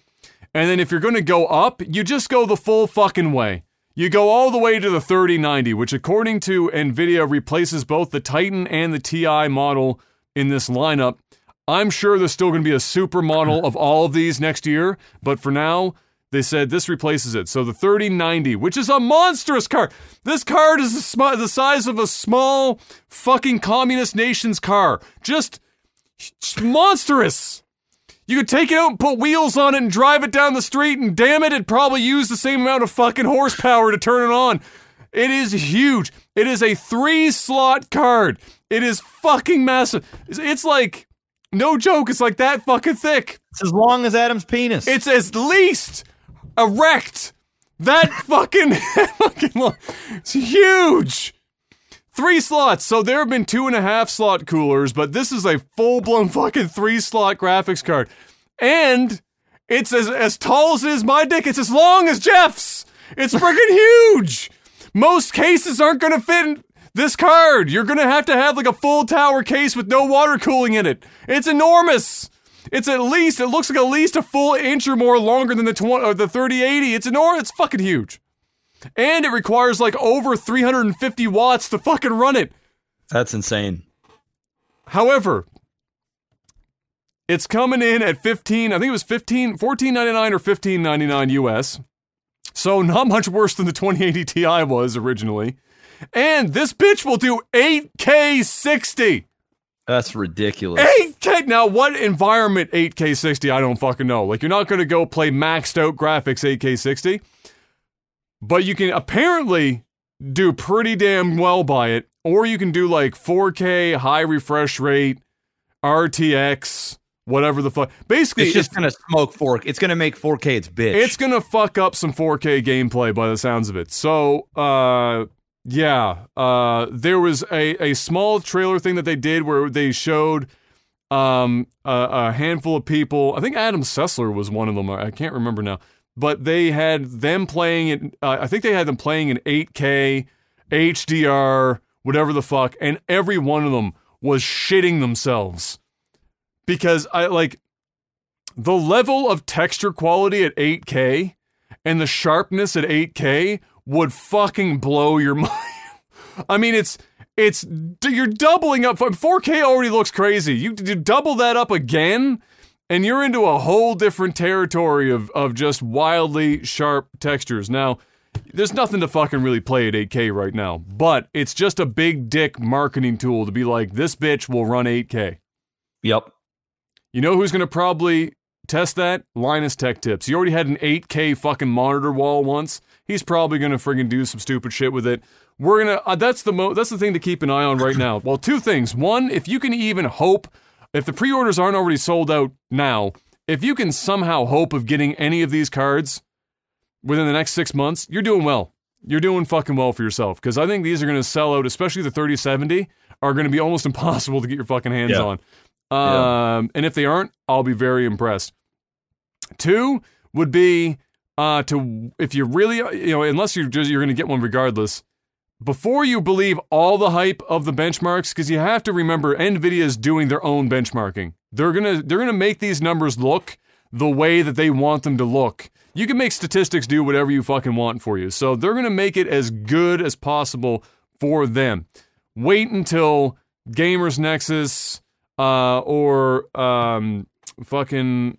And then if you're going to go up, you just go the full fucking way. You go all the way to the 3090, which according to Nvidia replaces both the Titan and the Ti model in this lineup. I'm sure there's still going to be a super model of all of these next year, but for now, they said this replaces it. So the 3090, which is a monstrous card. This card is the, sm- the size of a small fucking communist nation's car. Just monstrous. You could take it out and put wheels on it and drive it down the street, and damn it, it'd probably use the same amount of fucking horsepower to turn it on. It is huge. It is a three slot card. It is fucking massive. It's- like, no joke, it's like that fucking thick. It's as long as Adam's penis. It's at least erect. That fucking, fucking long. It's huge. Three slots. So there have been two and a half slot coolers, but this is a full blown fucking three slot graphics card. And it's as, as tall as it is my dick. It's as long as Jeff's. It's freaking huge. Most cases aren't going to fit this card. You're going to have to have like a full tower case with no water cooling in it. It's enormous. It's at least, it looks like at least a full inch or more longer than the 20, or uh, the 3080. It's enormous. It's fucking huge. And it requires like over 350 watts to fucking run it. That's insane. However, it's coming in at 15, I think it was 15, 14.99 or 15.99 US. So not much worse than the 2080 Ti was originally. And this bitch will do 8K 60. That's ridiculous. 8K. Now, what environment 8K 60? I don't fucking know. Like, you're not going to go play maxed out graphics 8K 60. But you can apparently do pretty damn well by it, or you can do like 4K high refresh rate, RTX, whatever the fuck. Basically, It's just gonna smoke fork. It's gonna make 4K its bitch. it's gonna fuck up some 4K gameplay by the sounds of it. So, uh, yeah, uh, there was a a small trailer thing that they did where they showed um a, a handful of people. I think Adam Sessler was one of them. I can't remember now, but they had them playing it. Uh, I think they had them playing in 8K, HDR, whatever the fuck, and every one of them was shitting themselves because I like the level of texture quality at 8K and the sharpness at 8K would fucking blow your mind. I mean, it's it's you're doubling up. 4K already looks crazy. You, you double that up again, and you're into a whole different territory of of just wildly sharp textures. Now, there's nothing to fucking really play at 8K right now, but it's just a big dick marketing tool to be like, this bitch will run 8K. yep. You know who's going to probably test that? Linus Tech Tips. He already had an 8K fucking monitor wall once. He's probably going to friggin' do some stupid shit with it. We're going to uh, that's the mo- that's the thing to keep an eye on right now. Well, two things. One, if you can even hope if the pre-orders aren't already sold out now, if you can somehow hope of getting any of these cards within the next 6 months, you're doing well. You're doing fucking well for yourself because I think these are going to sell out, especially the 3070 are going to be almost impossible to get your fucking hands Yeah. on. Um, and if they aren't, I'll be very impressed. Two would be uh, to if you really you know unless you're just you're going to get one regardless. Before you believe all the hype of the benchmarks, because you have to remember Nvidia is doing their own benchmarking. They're gonna they're gonna make these numbers look the way that they want them to look. You can make statistics do whatever you fucking want for you. So they're gonna make it as good as possible for them. Wait until Gamers Nexus uh, or um, fucking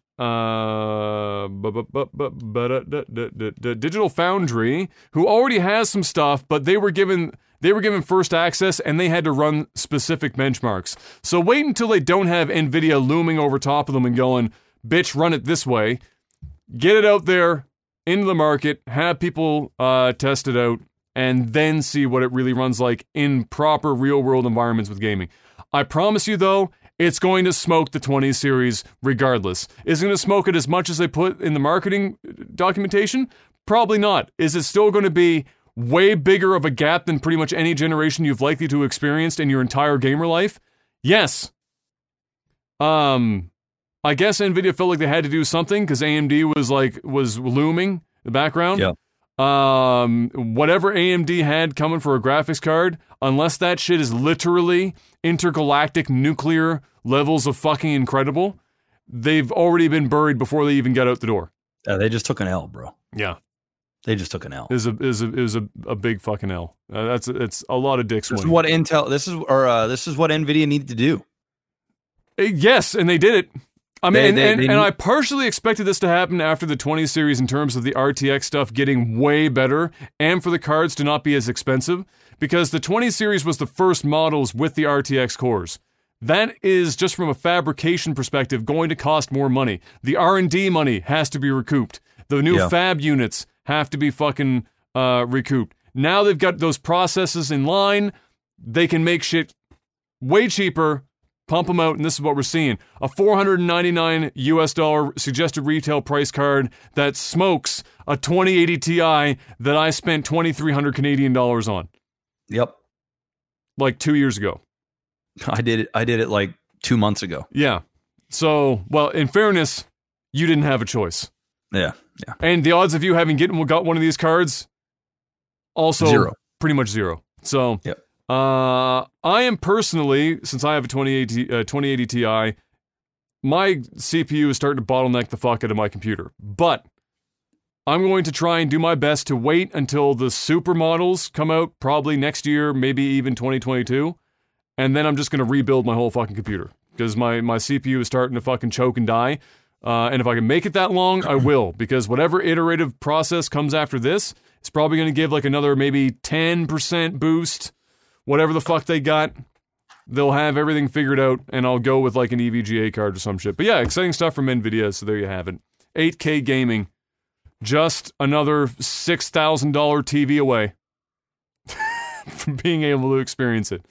Digital Foundry, who already has some stuff, but they were given they were given first access and they had to run specific benchmarks. So wait until they don't have Nvidia looming over top of them and going, "Bitch, run it this way." Get it out there into the market, have people uh, test it out, and then see what it really runs like in proper real world environments with gaming. I promise you, though, it's going to smoke the 20 series regardless. Is it going to smoke it as much as they put in the marketing documentation? Probably not. Is it still going to be way bigger of a gap than pretty much any generation you've likely to experienced in your entire gamer life? Yes. Um, I guess Nvidia felt like they had to do something because AMD was like was looming in the background. Yeah. Um, whatever AMD had coming for a graphics card, unless that shit is literally intergalactic nuclear levels of fucking incredible, they've already been buried before they even get out the door. Uh, they just took an L, bro. Yeah, They just took an L. it was a is a, it was a, a big fucking L. Uh, that's it's a lot of dicks This is what Intel. This is or uh, this is what Nvidia needed to do. Uh, Yes, and they did it. I mean, They- and, they- and, they and I partially expected this to happen after the 20 series in terms of the RTX stuff getting way better and for the cards to not be as expensive because the 20 series was the first models with the RTX cores. That is just from a fabrication perspective going to cost more money. The R&D money has to be recouped. The new Yeah. fab units have to be fucking uh, recouped. Now they've got those processes in line. They can make shit way cheaper, pump them out, and this is what we're seeing: a 499 US dollar suggested retail price card that smokes a 2080 Ti that I spent 2,300 Canadian dollars on Yep, like two years ago. I did it. I did it like two months ago. Yeah. So, well, in fairness, you didn't have a choice, Yeah, yeah. and the odds of you having getting got one of these cards also Zero. pretty much zero. So, Yep. Uh, I am personally, since I have a 2080, uh, 2080 Ti, my CPU is starting to bottleneck the fuck out of my computer. But I'm going to try and do my best to wait until the super models come out, probably next year, maybe even 2022, and then I'm just going to rebuild my whole fucking computer because my my CPU is starting to fucking choke and die. Uh, and if I can make it that long, I will, because whatever iterative process comes after this, it's probably going to give like another maybe 10% boost, whatever the fuck they got. They'll have everything figured out, and I'll go with like an EVGA card or some shit. But yeah, exciting stuff from NVIDIA, so there you have it. 8K gaming. just another six thousand dollar TV away from being able to experience it.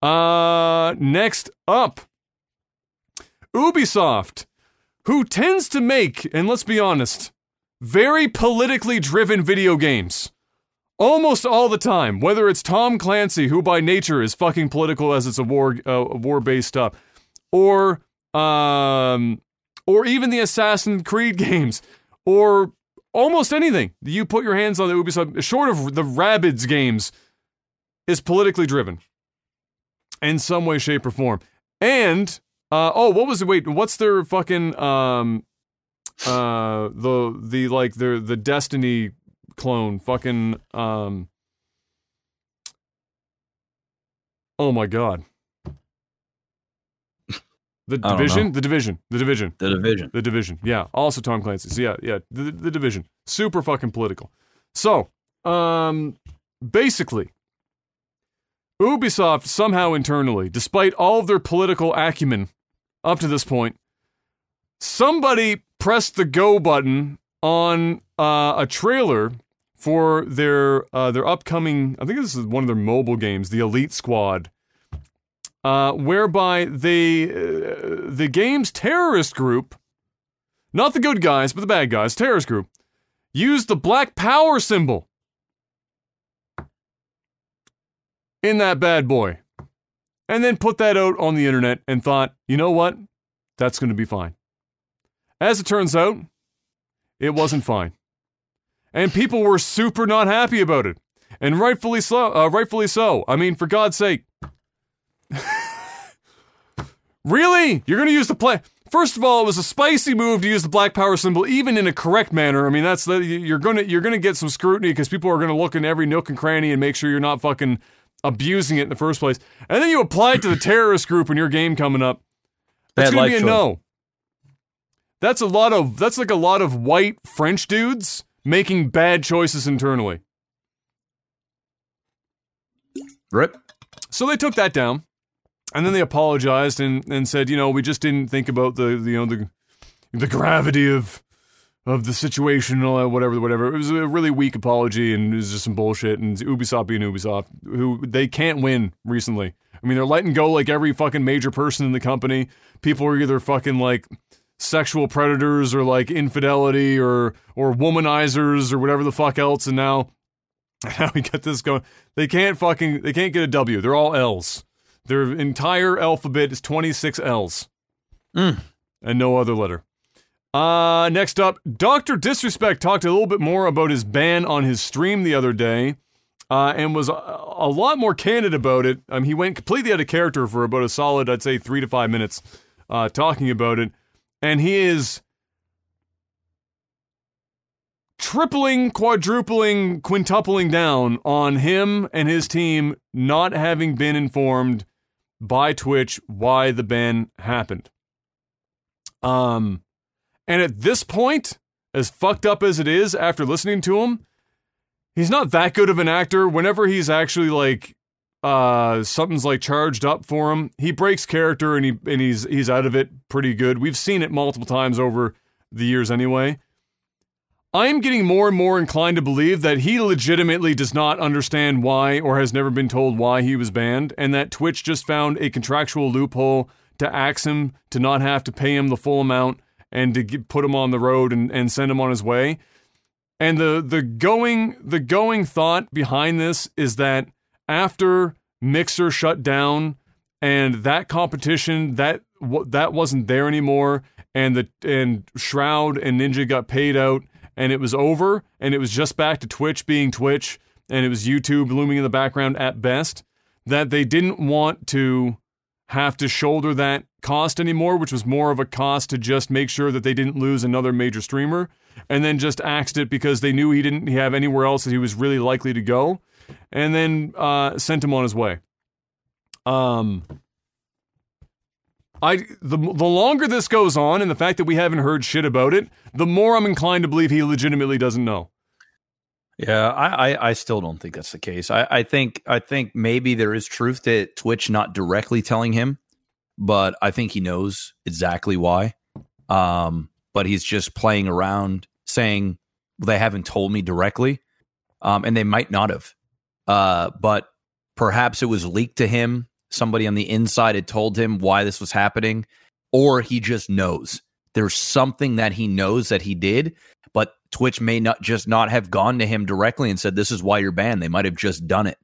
Uh, next up, Ubisoft, who tends to make, and let's be honest, very politically driven video games. Almost all the time, whether it's Tom Clancy, who by nature is fucking political as it's a war, uh, war based stuff, or um, or even the Assassin's Creed games, or almost anything you put your hands on the Ubisoft, short of the Rabbids games, is politically driven in some way, shape, or form. And uh, oh, what was it? Wait, what's their fucking um, uh, the the like the the Destiny clone? Fucking um. Oh my god. The division, the division, the division, The division. the division. Yeah, also Tom Clancy. So yeah, yeah, the, the division. Super fucking political. So, um, basically, Ubisoft somehow internally, despite all of their political acumen up to this point, somebody pressed the go button on uh, a trailer for their uh, their upcoming. I think this is one of their mobile games, the Elite Squad, uh, whereby they uh, the game's terrorist group, not the good guys but the bad guys, terrorist group, used the Black Power symbol in that bad boy, and then put that out on the internet and thought, you know what, that's going to be fine. As it turns out, it wasn't fine. And people were super not happy about it. And rightfully so, uh, rightfully so. I mean, for God's sake. really? You're going to use the play First of all, it was a spicy move to use the black power symbol even in a correct manner. I mean, that's the, you're going to you're to get some scrutiny because people are going to look in every nook and cranny and make sure you're not fucking abusing it in the first place. And then you apply it to the terrorist group in your game coming up. That's Bad to be a choice. no. That's a lot of that's like a lot of white French dudes making bad choices internally. Rip. So they took that down, and then they apologized and, and said, you know, we just didn't think about the, the you know the the gravity of of the situation and all that, whatever, whatever. It was a really weak apology, and it was just some bullshit. And Ubisoft being Ubisoft, who they can't win recently. I mean, they're letting go like every fucking major person in the company. People are either fucking like sexual predators or like infidelity or or womanizers or whatever the fuck else. And now, now we got this going. They can't fucking they can't get a W. They're all L's. Their entire alphabet is 26 L's. Mm. And no other letter. Uh, next up, Dr. Disrespect talked a little bit more about his ban on his stream the other day. Uh, and was a, a lot more candid about it. Um, he went completely out of character for about a solid, I'd say, three to five minutes, uh, talking about it. And he is tripling, quadrupling, quintupling down on him and his team not having been informed by Twitch why the ban happened. Um, and at this point, as fucked up as it is after listening to him, he's not that good of an actor. Whenever he's actually like uh something's like charged up for him, he breaks character and he and he's he's out of it pretty good. We've seen it multiple times over the years anyway. I'm getting more and more inclined to believe that he legitimately does not understand why or has never been told why he was banned, and that Twitch just found a contractual loophole to ax him to not have to pay him the full amount and to get, put him on the road and, and send him on his way. And the the going the going thought behind this is that after Mixer shut down and that competition that that wasn't there anymore and the and Shroud and Ninja got paid out and it was over and it was just back to Twitch being Twitch and it was YouTube looming in the background at best that they didn't want to have to shoulder that cost anymore which was more of a cost to just make sure that they didn't lose another major streamer and then just axed it because they knew he didn't have anywhere else that he was really likely to go and then uh, sent him on his way um I the the longer this goes on and the fact that we haven't heard shit about it, the more I'm inclined to believe he legitimately doesn't know. Yeah, I, I, I still don't think that's the case. I, I think I think maybe there is truth to Twitch not directly telling him, but I think he knows exactly why. Um, but he's just playing around saying well, they haven't told me directly, um, and they might not have. Uh, but perhaps it was leaked to him. Somebody on the inside had told him why this was happening, or he just knows. There's something that he knows that he did, but Twitch may not just not have gone to him directly and said, "This is why you're banned." They might have just done it,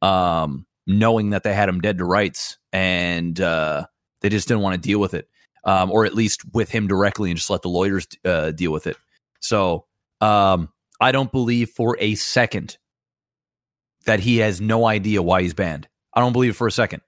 um, knowing that they had him dead to rights, and uh, they just didn't want to deal with it, um, or at least with him directly, and just let the lawyers uh, deal with it. So um, I don't believe for a second that he has no idea why he's banned. I don't believe it for a second.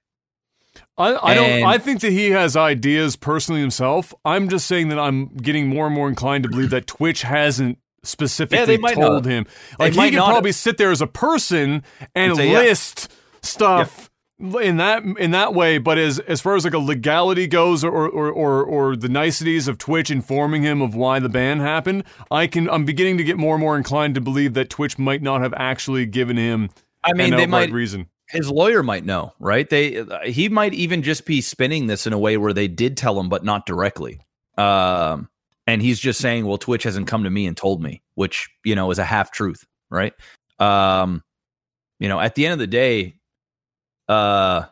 I, I And- don't. I think that he has ideas personally himself. I'm just saying that I'm getting more and more inclined to believe that Twitch hasn't specifically might told not. him. They Like he could probably sit there as a person and, say, yeah. list stuff in that in that way. But as as far as like a legality goes, or or, or or the niceties of Twitch informing him of why the ban happened, I can. I'm beginning to get more and more inclined to believe that Twitch might not have actually given him I mean, an they might. reason. His lawyer might know, right? They he might even just be spinning this in a way where they did tell him, but not directly. Um, and he's just saying, "Well, Twitch hasn't come to me and told me," which you know is a half truth, right? Um, you know, at the end of the day, uh,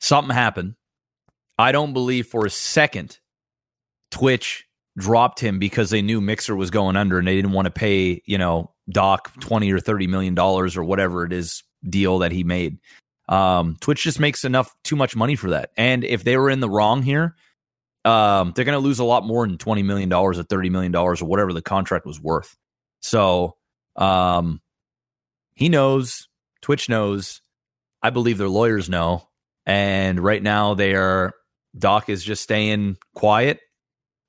something happened. I don't believe for a second Twitch dropped him because they knew Mixer was going under and they didn't want to pay, you know, Doc 20 or 30 million dollars or whatever it is deal that he made. Um, Twitch just makes enough too much money for that. And if they were in the wrong here, um, they're going to lose a lot more than 20 million dollars or 30 million dollars or whatever the contract was worth. So, um, he knows, Twitch knows, I believe their lawyers know. And right now they are Doc is just staying quiet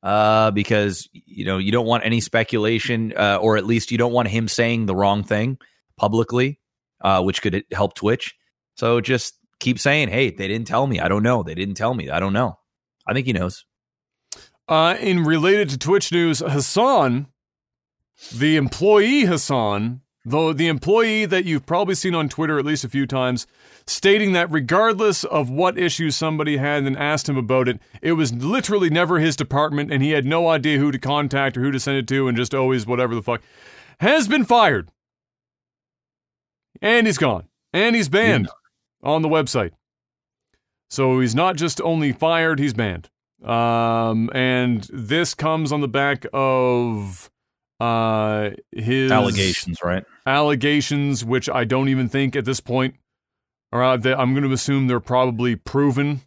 uh, because you know you don't want any speculation, uh, or at least you don't want him saying the wrong thing publicly, uh, which could help Twitch. So just keep saying, "Hey, they didn't tell me. I don't know. They didn't tell me. I don't know." I think he knows. Uh, in related to Twitch news, Hassan, the employee Hassan, though the employee that you've probably seen on Twitter at least a few times, stating that regardless of what issues somebody had and asked him about it, it was literally never his department and he had no idea who to contact or who to send it to and just always whatever the fuck, has been fired. And he's gone. And he's banned on the website. So he's not just only fired, he's banned. Um, and this comes on the back of uh his Allegations, right? Allegations, which I don't even think at this point are out there. I'm going to assume they're probably proven.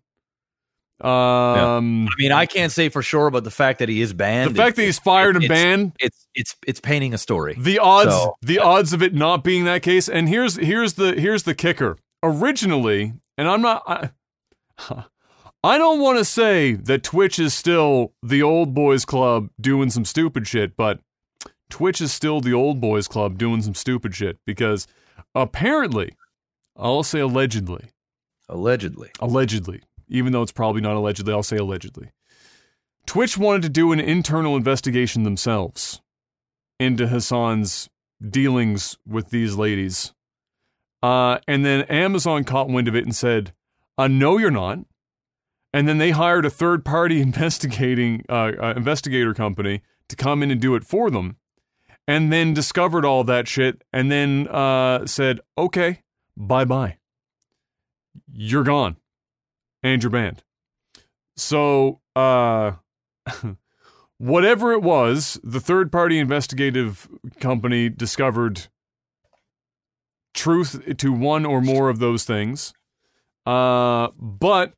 Um, I mean, I can't say for sure, but the fact that he is banned, the fact that he's fired and it's- banned, it's it's it's painting a story. the odds, So- the odds of it not being that case. And here's here's the here's the kicker. Originally, and I'm not. I, I don't want to say that Twitch is still the old boys club doing some stupid shit, but Twitch is still the old boys club doing some stupid shit because apparently, I'll say allegedly, Allegedly, allegedly, even though it's probably not allegedly, I'll say allegedly. Twitch wanted to do an internal investigation themselves into Hassan's dealings with these ladies. Uh, and then Amazon caught wind of it and said, uh, no, you're not. And then they hired a third party investigating uh, uh, investigator company to come in and do it for them. And then discovered all that shit and then uh, said, okay, bye bye. You're gone. And you're banned. So, uh, whatever it was, the third party investigative company discovered truth to one or more of those things. Uh, but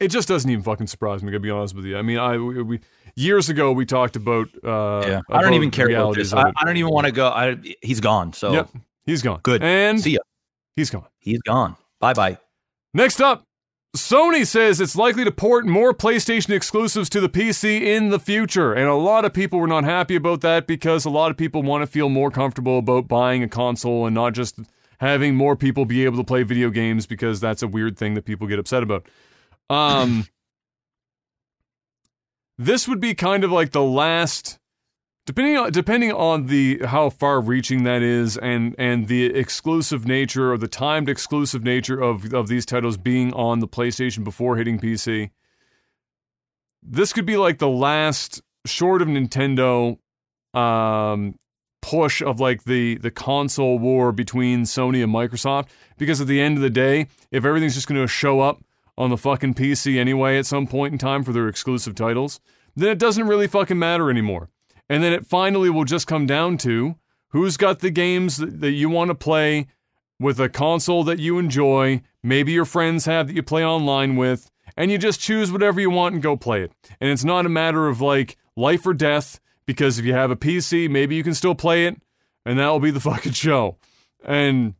it just doesn't even fucking surprise me. To be honest with you, I mean, I we years ago we talked about. Uh, yeah. I don't even care about this. I. I don't even want to go. I, he's gone. So Yep, he's gone. Good. and see ya. he's gone. He's gone. Bye bye. Next up, Sony says it's likely to port more PlayStation exclusives to the PC in the future. And a lot of people were not happy about that because a lot of people want to feel more comfortable about buying a console and not just having more people be able to play video games because that's a weird thing that people get upset about. Um, this would be kind of like the last depending on depending on the how far reaching that is and and the exclusive nature or the timed exclusive nature of of these titles being on the PlayStation before hitting PC this could be like the last short of Nintendo um, push of like the the console war between Sony and Microsoft because at the end of the day, if everything's just going to show up on the fucking PC anyway at some point in time for their exclusive titles, then it doesn't really fucking matter anymore. And then it finally will just come down to who's got the games that, that you want to play with a console that you enjoy, maybe your friends have that you play online with, and you just choose whatever you want and go play it. And it's not a matter of like life or death, because if you have a PC, maybe you can still play it, and that'll be the fucking show. And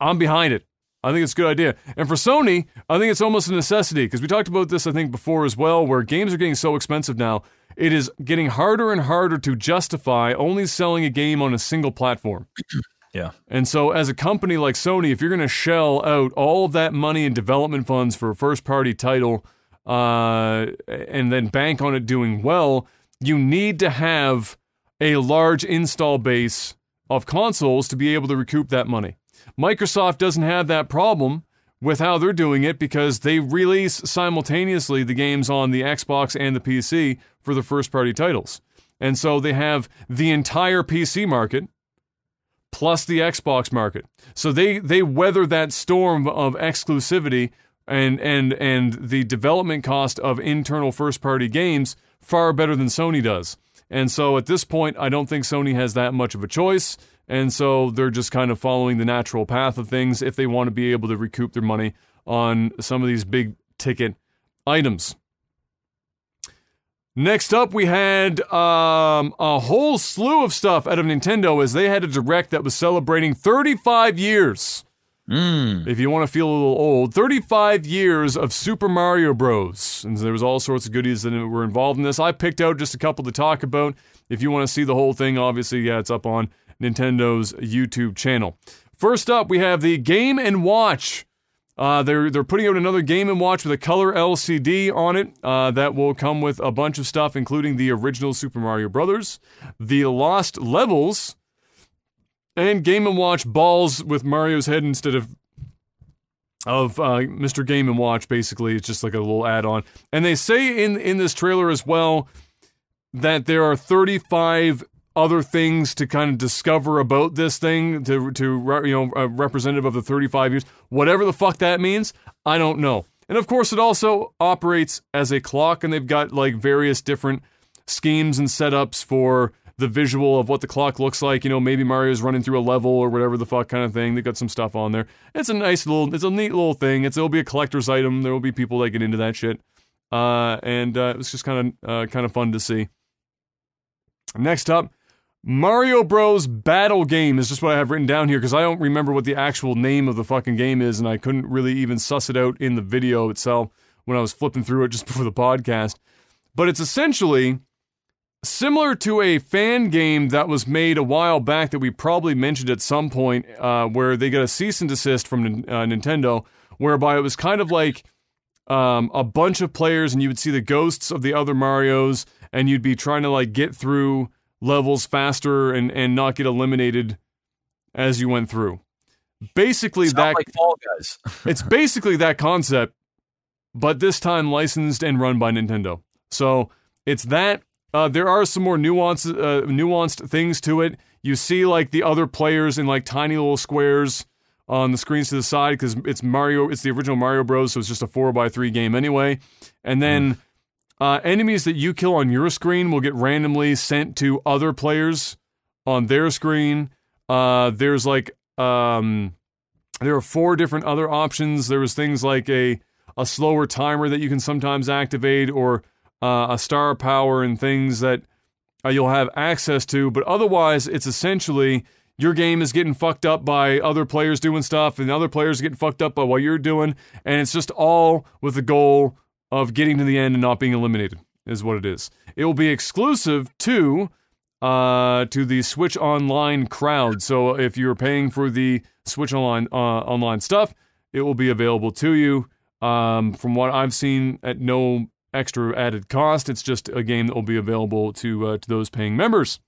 I'm behind it. I think it's a good idea. And for Sony, I think it's almost a necessity because we talked about this, I think, before as well, where games are getting so expensive now. It is getting harder and harder to justify only selling a game on a single platform. Yeah. And so, as a company like Sony, if you're going to shell out all of that money in development funds for a first party title uh, and then bank on it doing well, you need to have a large install base of consoles to be able to recoup that money. Microsoft doesn't have that problem with how they're doing it because they release simultaneously the games on the Xbox and the PC for the first party titles. And so they have the entire PC market plus the Xbox market. So they they weather that storm of exclusivity and and and the development cost of internal first party games far better than Sony does. And so at this point I don't think Sony has that much of a choice. And so they're just kind of following the natural path of things if they want to be able to recoup their money on some of these big ticket items. Next up, we had um, a whole slew of stuff out of Nintendo as they had a direct that was celebrating 35 years. Mm. If you want to feel a little old, 35 years of Super Mario Bros. And there was all sorts of goodies that were involved in this. I picked out just a couple to talk about. If you want to see the whole thing, obviously, yeah, it's up on Nintendo's YouTube channel. First up, we have the Game and Watch. Uh, they're they're putting out another Game and Watch with a color LCD on it. Uh, that will come with a bunch of stuff, including the original Super Mario Brothers, the Lost Levels, and Game and Watch balls with Mario's head instead of of uh, Mr. Game and Watch. Basically, it's just like a little add-on. And they say in in this trailer as well that there are 35 other things to kind of discover about this thing to to you know a representative of the 35 years? Whatever the fuck that means i don't know. And of course it also operates as a clock and they've got like various different schemes and setups for the visual of what the clock looks like. You know maybe mario's running through a level or whatever the fuck kind of thing. They've got some stuff on there. It's a nice little it's a neat little thing. It's it'll be a collector's item. There will be people that get into that shit. Uh, and uh, it was just kind of uh, kind of fun to see. Next up Mario Bros. Battle Game is just what I have written down here because I don't remember what the actual name of the fucking game is, and I couldn't really even suss it out in the video itself when I was flipping through it just before the podcast. But it's essentially similar to a fan game that was made a while back that we probably mentioned at some point, uh, where they got a cease and desist from uh, Nintendo, whereby it was kind of like um, a bunch of players, and you would see the ghosts of the other Mario's, and you'd be trying to like get through levels faster and, and not get eliminated as you went through. Basically, Sound that like it's basically that concept, but this time licensed and run by Nintendo. So it's that. Uh, there are some more nuanced, uh, nuanced things to it. You see, like the other players in like tiny little squares on the screens to the side because it's Mario. It's the original Mario Bros. So it's just a four by three game anyway. And then uh, enemies that you kill on your screen will get randomly sent to other players on their screen. Uh, there's like um, there are four different other options. There was things like a a slower timer that you can sometimes activate, or uh, a star power and things that uh, you'll have access to. But otherwise, it's essentially your game is getting fucked up by other players doing stuff, and other players getting fucked up by what you're doing, and it's just all with the goal of getting to the end and not being eliminated is what it is. It will be exclusive to uh, to the Switch Online crowd. So if you're paying for the Switch Online uh, online stuff, it will be available to you. Um, from what I've seen, at no extra added cost. It's just a game that will be available to uh, to those paying members.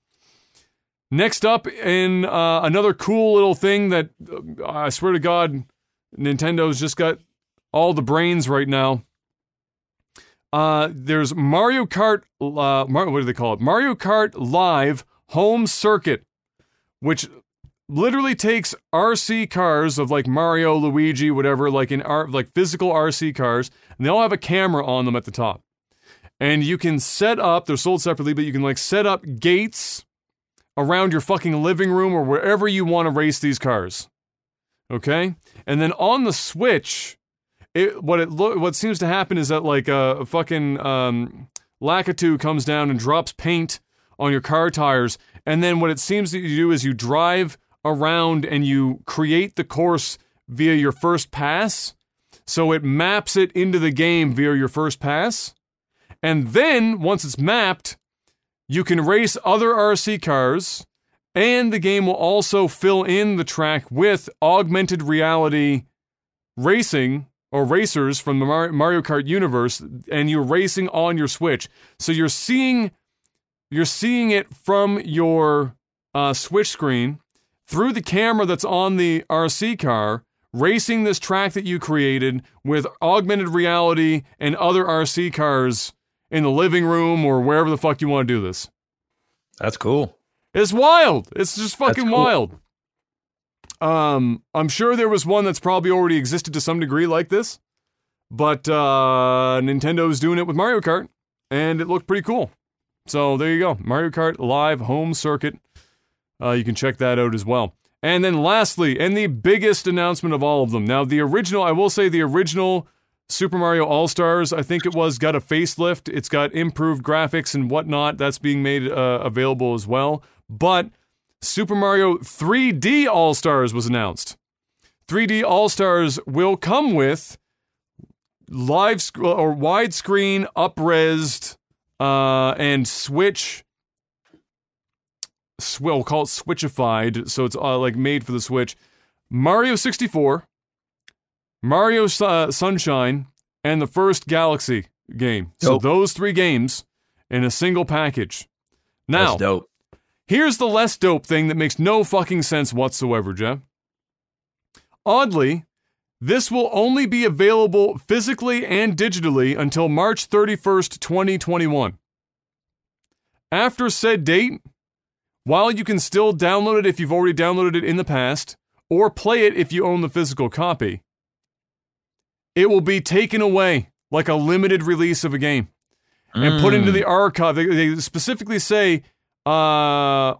Next up, in uh, another cool little thing that uh, I swear to God, Nintendo's just got all the brains right now. Uh, there's Mario Kart. Uh, Mar- what do they call it? Mario Kart Live Home Circuit, which literally takes RC cars of like Mario, Luigi, whatever, like in art, like physical RC cars, and they all have a camera on them at the top. And you can set up. They're sold separately, but you can like set up gates around your fucking living room or wherever you want to race these cars. Okay, and then on the Switch it what it lo- what seems to happen is that like uh, a fucking um, Lakitu comes down and drops paint on your car tires, and then what it seems that you do is you drive around and you create the course via your first pass. So it maps it into the game via your first pass. And then once it's mapped, you can race other RC cars, and the game will also fill in the track with augmented reality racing or racers from the Mario Kart universe and you're racing on your Switch. So you're seeing you're seeing it from your uh, Switch screen through the camera that's on the RC car, racing this track that you created with augmented reality and other RC cars in the living room or wherever the fuck you want to do this. That's cool. It's wild. It's just fucking cool. wild. Um, I'm sure there was one that's probably already existed to some degree like this, but uh, Nintendo's doing it with Mario Kart, and it looked pretty cool. So there you go, Mario Kart Live Home Circuit. Uh, you can check that out as well. And then lastly, and the biggest announcement of all of them. Now, the original, I will say, the original Super Mario All Stars, I think it was, got a facelift. It's got improved graphics and whatnot. That's being made uh, available as well. But Super Mario 3D All Stars was announced. 3D All Stars will come with live sc- or widescreen, upresed, uh, and Switch. Sw- we'll call it Switchified, so it's uh, like made for the Switch. Mario 64, Mario uh, Sunshine, and the first Galaxy game. Dope. So those three games in a single package. Now, That's dope. Here's the less dope thing that makes no fucking sense whatsoever, Jeff. Oddly, this will only be available physically and digitally until March 31st, 2021. After said date, while you can still download it if you've already downloaded it in the past, or play it if you own the physical copy, it will be taken away like a limited release of a game and mm. put into the archive. They specifically say uh,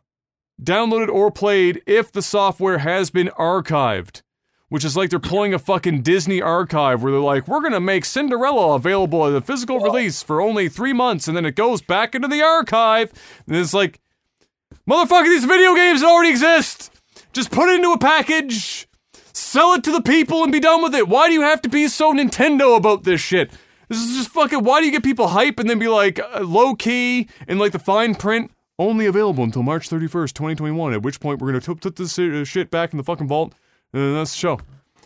downloaded or played if the software has been archived. Which is like they're pulling a fucking Disney archive where they're like, we're gonna make Cinderella available as a physical release for only three months, and then it goes back into the archive. And it's like, motherfucker, these video games already exist. Just put it into a package, sell it to the people, and be done with it. Why do you have to be so Nintendo about this shit? This is just fucking. Why do you get people hype and then be like uh, low key and like the fine print? Only available until March 31st, 2021, at which point we're going to put this uh, shit back in the fucking vault, and that's the show.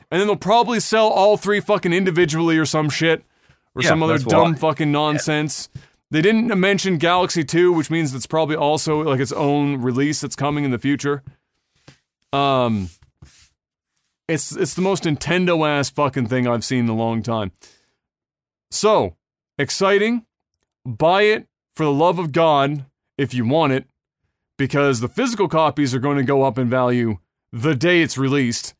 And then they'll probably sell all three fucking individually or some shit, or yeah, some other dumb why. fucking nonsense. Yeah. They didn't mention Galaxy 2, which means it's probably also like its own release that's coming in the future. Um, it's it's the most Nintendo ass fucking thing I've seen in a long time. So exciting! Buy it for the love of God if you want it, because the physical copies are going to go up in value the day it's released.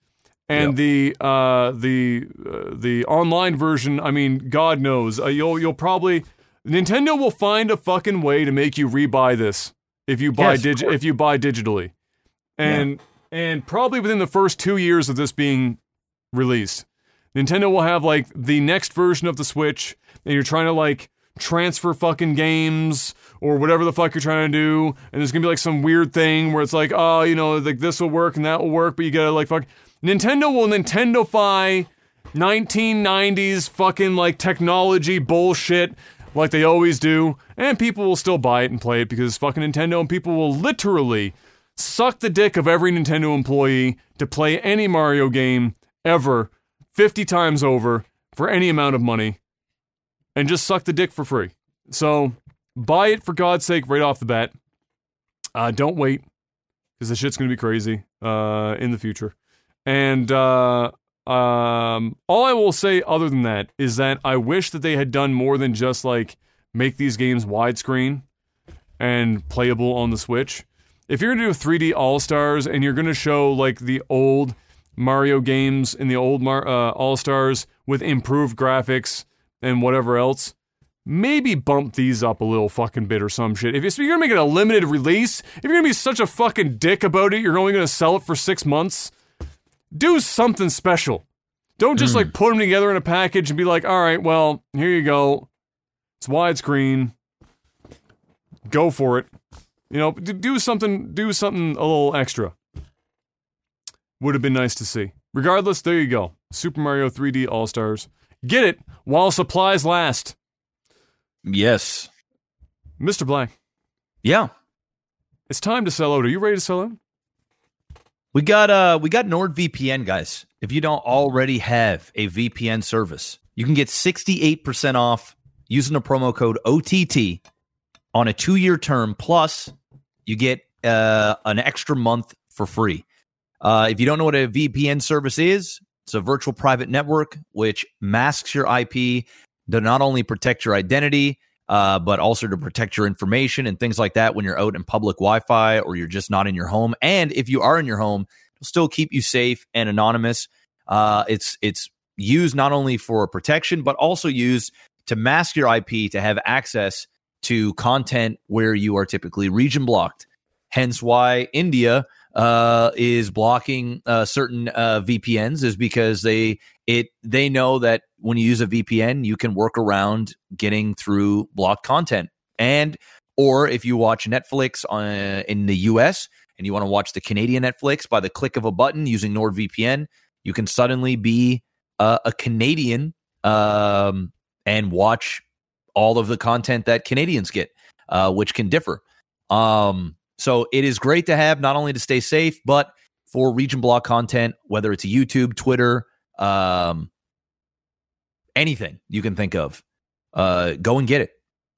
And yep. the uh, the uh, the online version, I mean, God knows, uh, you'll you'll probably Nintendo will find a fucking way to make you rebuy this if you buy yes, digi- if you buy digitally, and yeah. and probably within the first two years of this being released, Nintendo will have like the next version of the Switch, and you're trying to like transfer fucking games or whatever the fuck you're trying to do, and there's gonna be like some weird thing where it's like, oh, you know, like this will work and that will work, but you gotta like fuck. Nintendo will Nintendofy 1990s fucking like technology bullshit like they always do, and people will still buy it and play it because it's fucking Nintendo, and people will literally suck the dick of every Nintendo employee to play any Mario game ever 50 times over for any amount of money and just suck the dick for free. So buy it for God's sake right off the bat. Uh, don't wait because the shit's gonna be crazy uh, in the future. And uh, Um, all I will say other than that is that I wish that they had done more than just like make these games widescreen and playable on the Switch. If you're gonna do 3D All Stars and you're gonna show like the old Mario games in the old Mar- uh, All Stars with improved graphics and whatever else, maybe bump these up a little fucking bit or some shit. If you're gonna make it a limited release, if you're gonna be such a fucking dick about it, you're only gonna sell it for six months do something special. Don't just hmm. like put them together in a package and be like, all right, well, here you go. It's widescreen. Go for it. You know, do something. Do something a little extra. Would have been nice to see. Regardless, there you go. Super Mario 3D All Stars. Get it while supplies last. Yes. Mr. Black, Yeah. it's time to sell out. Are you ready to sell out? We got uh we got NordVPN guys. If you don't already have a VPN service, you can get 68% off using the promo code OTT on a 2-year term plus you get uh an extra month for free. Uh if you don't know what a VPN service is, it's a virtual private network which masks your IP to not only protect your identity uh, but also to protect your information and things like that when you're out in public Wi-Fi or you're just not in your home. And if you are in your home, it'll still keep you safe and anonymous. Uh, it's it's used not only for protection but also used to mask your IP to have access to content where you are typically region blocked. Hence, why India uh, is blocking uh, certain uh, VPNs is because they it they know that when you use a VPN, you can work around getting through blocked content. And or if you watch Netflix on, in the US and you want to watch the Canadian Netflix by the click of a button using NordVPN, you can suddenly be uh, a Canadian um, and watch all of the content that Canadians get, uh, which can differ. Um, so it is great to have not only to stay safe, but for region block content, whether it's YouTube, Twitter, um, anything you can think of, uh, go and get it.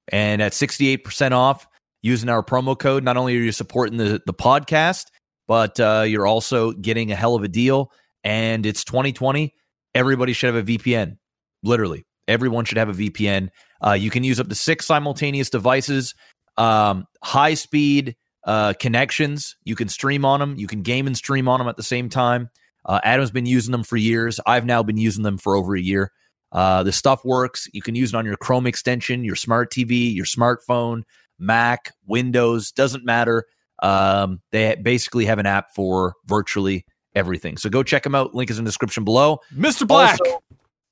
And at 68% off using our promo code, not only are you supporting the, the podcast, but uh, you're also getting a hell of a deal. And it's 2020. Everybody should have a VPN. Literally, everyone should have a VPN. Uh, you can use up to six simultaneous devices, um, high speed uh, connections. You can stream on them. You can game and stream on them at the same time. Uh, Adam's been using them for years. I've now been using them for over a year. Uh, the stuff works. You can use it on your Chrome extension, your smart TV, your smartphone, Mac, Windows, doesn't matter. Um, they basically have an app for virtually everything. So go check them out. Link is in the description below. Mr. Black, Also-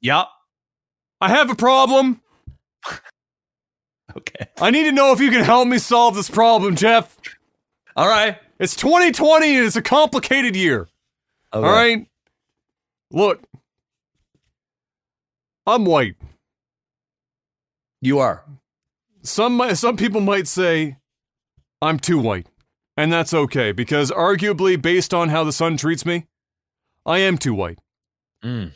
yeah. I have a problem. Okay. I need to know if you can help me solve this problem, Jeff. All right. It's 2020 and it's a complicated year. All right. Look, I'm white. You are. Some some people might say I'm too white, and that's okay because arguably, based on how the sun treats me, I am too white. Mm.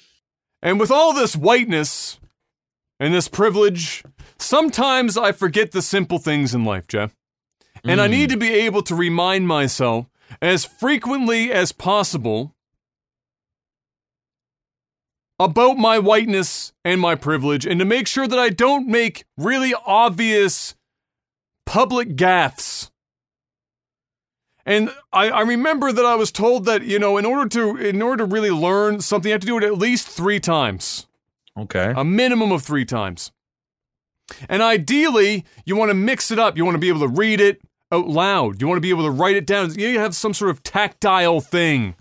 And with all this whiteness and this privilege, sometimes I forget the simple things in life, Jeff. And I Mm. need to be able to remind myself as frequently as possible about my whiteness and my privilege and to make sure that I don't make really obvious public gaffes. And I, I remember that I was told that, you know, in order to in order to really learn something, you have to do it at least three times. Okay. A minimum of three times. And ideally, you want to mix it up. You want to be able to read it out loud. You want to be able to write it down. You have some sort of tactile thing.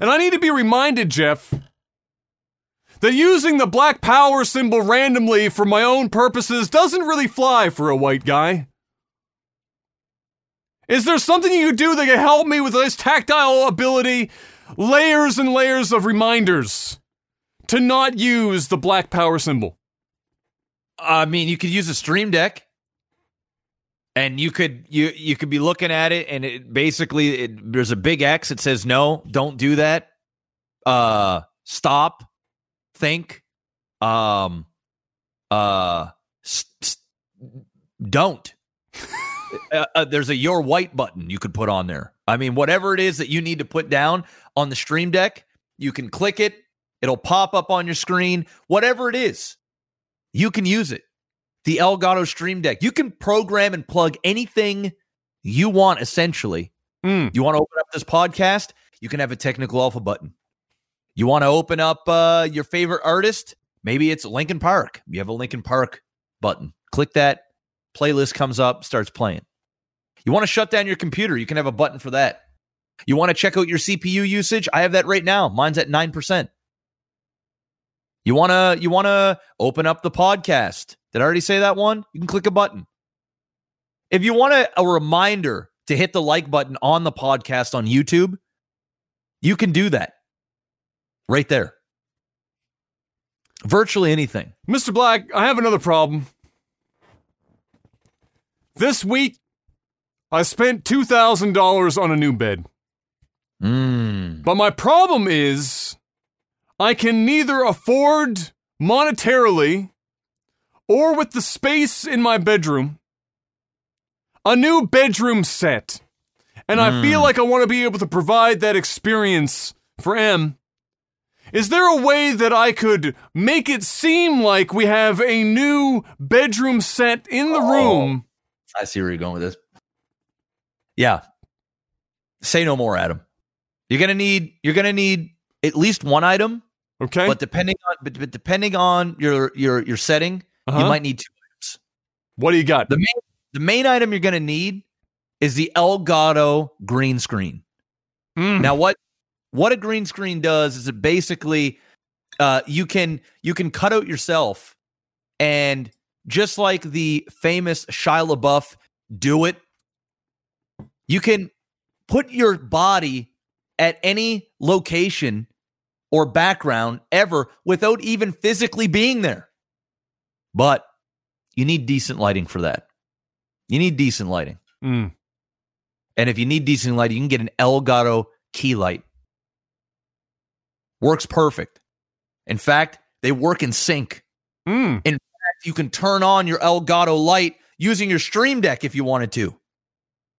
And I need to be reminded, Jeff, that using the black power symbol randomly for my own purposes doesn't really fly for a white guy. Is there something you could do that could help me with this tactile ability? Layers and layers of reminders to not use the black power symbol. I mean, you could use a Stream Deck, and you could you you could be looking at it, and it basically it, there's a big X. It says no, don't do that. Uh, stop, think, um, uh, s- s- don't. uh, uh, there's a your white button you could put on there. I mean, whatever it is that you need to put down on the Stream Deck, you can click it It'll pop up on your screen, whatever it is. You can use it. The Elgato Stream Deck. You can program and plug anything you want essentially. Mm. You want to open up this podcast? You can have a technical alpha button. You want to open up uh, your favorite artist? Maybe it's Linkin Park. You have a Linkin Park button. Click that. Playlist comes up, starts playing. You want to shut down your computer? You can have a button for that. You want to check out your CPU usage? I have that right now. Mine's at 9%. You want to you want to open up the podcast? Did I already say that one? You can click a button. If you want a, a reminder to hit the like button on the podcast on YouTube, you can do that right there. Virtually anything. Mr. Black, I have another problem. This week, I spent $2,000 on a new bed. Mm. But my problem is, I can neither afford monetarily or with the space in my bedroom a new bedroom set. And I feel hmm. like I want to be able to provide that experience for M. Is there a way that I could make it seem like we have a new bedroom set in the Oh. room? I see where you're going with this. Yeah. Say no more, Adam. You're gonna need you're gonna need at least one item, Okay. but depending on but, but depending on your your your setting, Uh-huh. you might need two items. what do you got? The main the main item you're gonna need is the Elgato green screen. Mm. Now, what what a green screen does is it basically uh, you can you can cut out yourself, and just like the famous Shia LaBeouf "Do It," you can put your body at any location or background ever without even physically being there. But you need decent lighting for that. You need decent lighting. Mm. And if you need decent light, you can get an Elgato key light. Works perfect. In fact, they work in sync. Mm. In fact, you can turn on your Elgato light using your Stream Deck if you wanted to.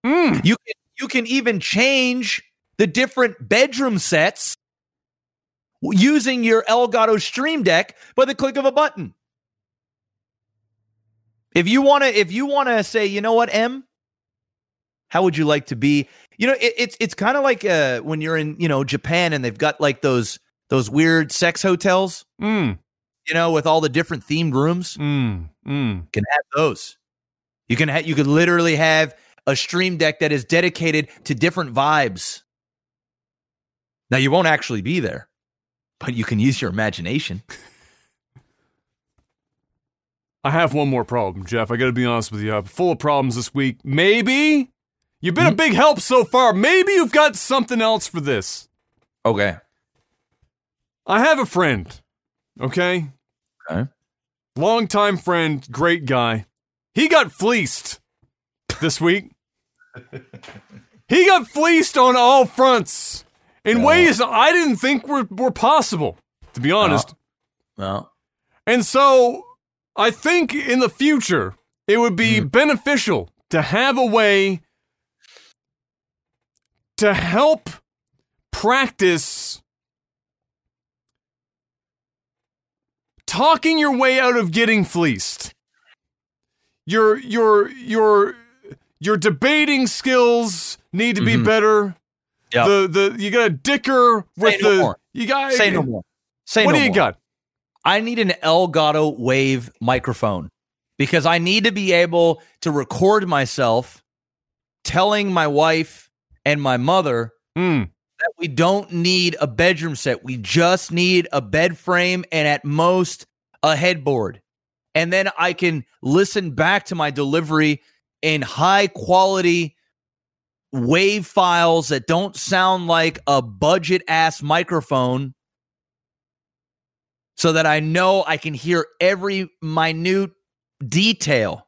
Mm. You can you can even change the different bedroom sets using your Elgato Stream Deck by the click of a button. If you want to if you want to say, you know what, M, how would you like to be? You know, it, it's it's kind of like uh, when you're in, you know, Japan and they've got like those those weird sex hotels, Mm. you know, with all the different themed rooms. Mm. Mm. You can have those. You can ha- you could literally have a stream deck that is dedicated to different vibes. Now you won't actually be there, but you can use your imagination. I have one more problem, Jeff. I got to be honest with you. I'm full of problems this week. Maybe you've been a hmm? big help so far. Maybe you've got something else for this. Okay. I have a friend, okay? Okay. Longtime friend, great guy. He got fleeced this week. he got fleeced on all fronts in ways I didn't think were, were possible, to be honest. Well, And so I think in the future it would be beneficial to have a way to help practice talking your way out of getting fleeced. Your your your your debating skills need to be Mhm. better. Yeah. The the you got to dicker with no the more. you got say no more. Say no more. What no do you more. got? I need an Elgato Wave microphone because I need to be able to record myself telling my wife and my mother Mm. that we don't need a bedroom set. We just need a bed frame and at most a headboard. And then I can listen back to my delivery in high quality wave files that don't sound like a budget ass microphone so that I know I can hear every minute detail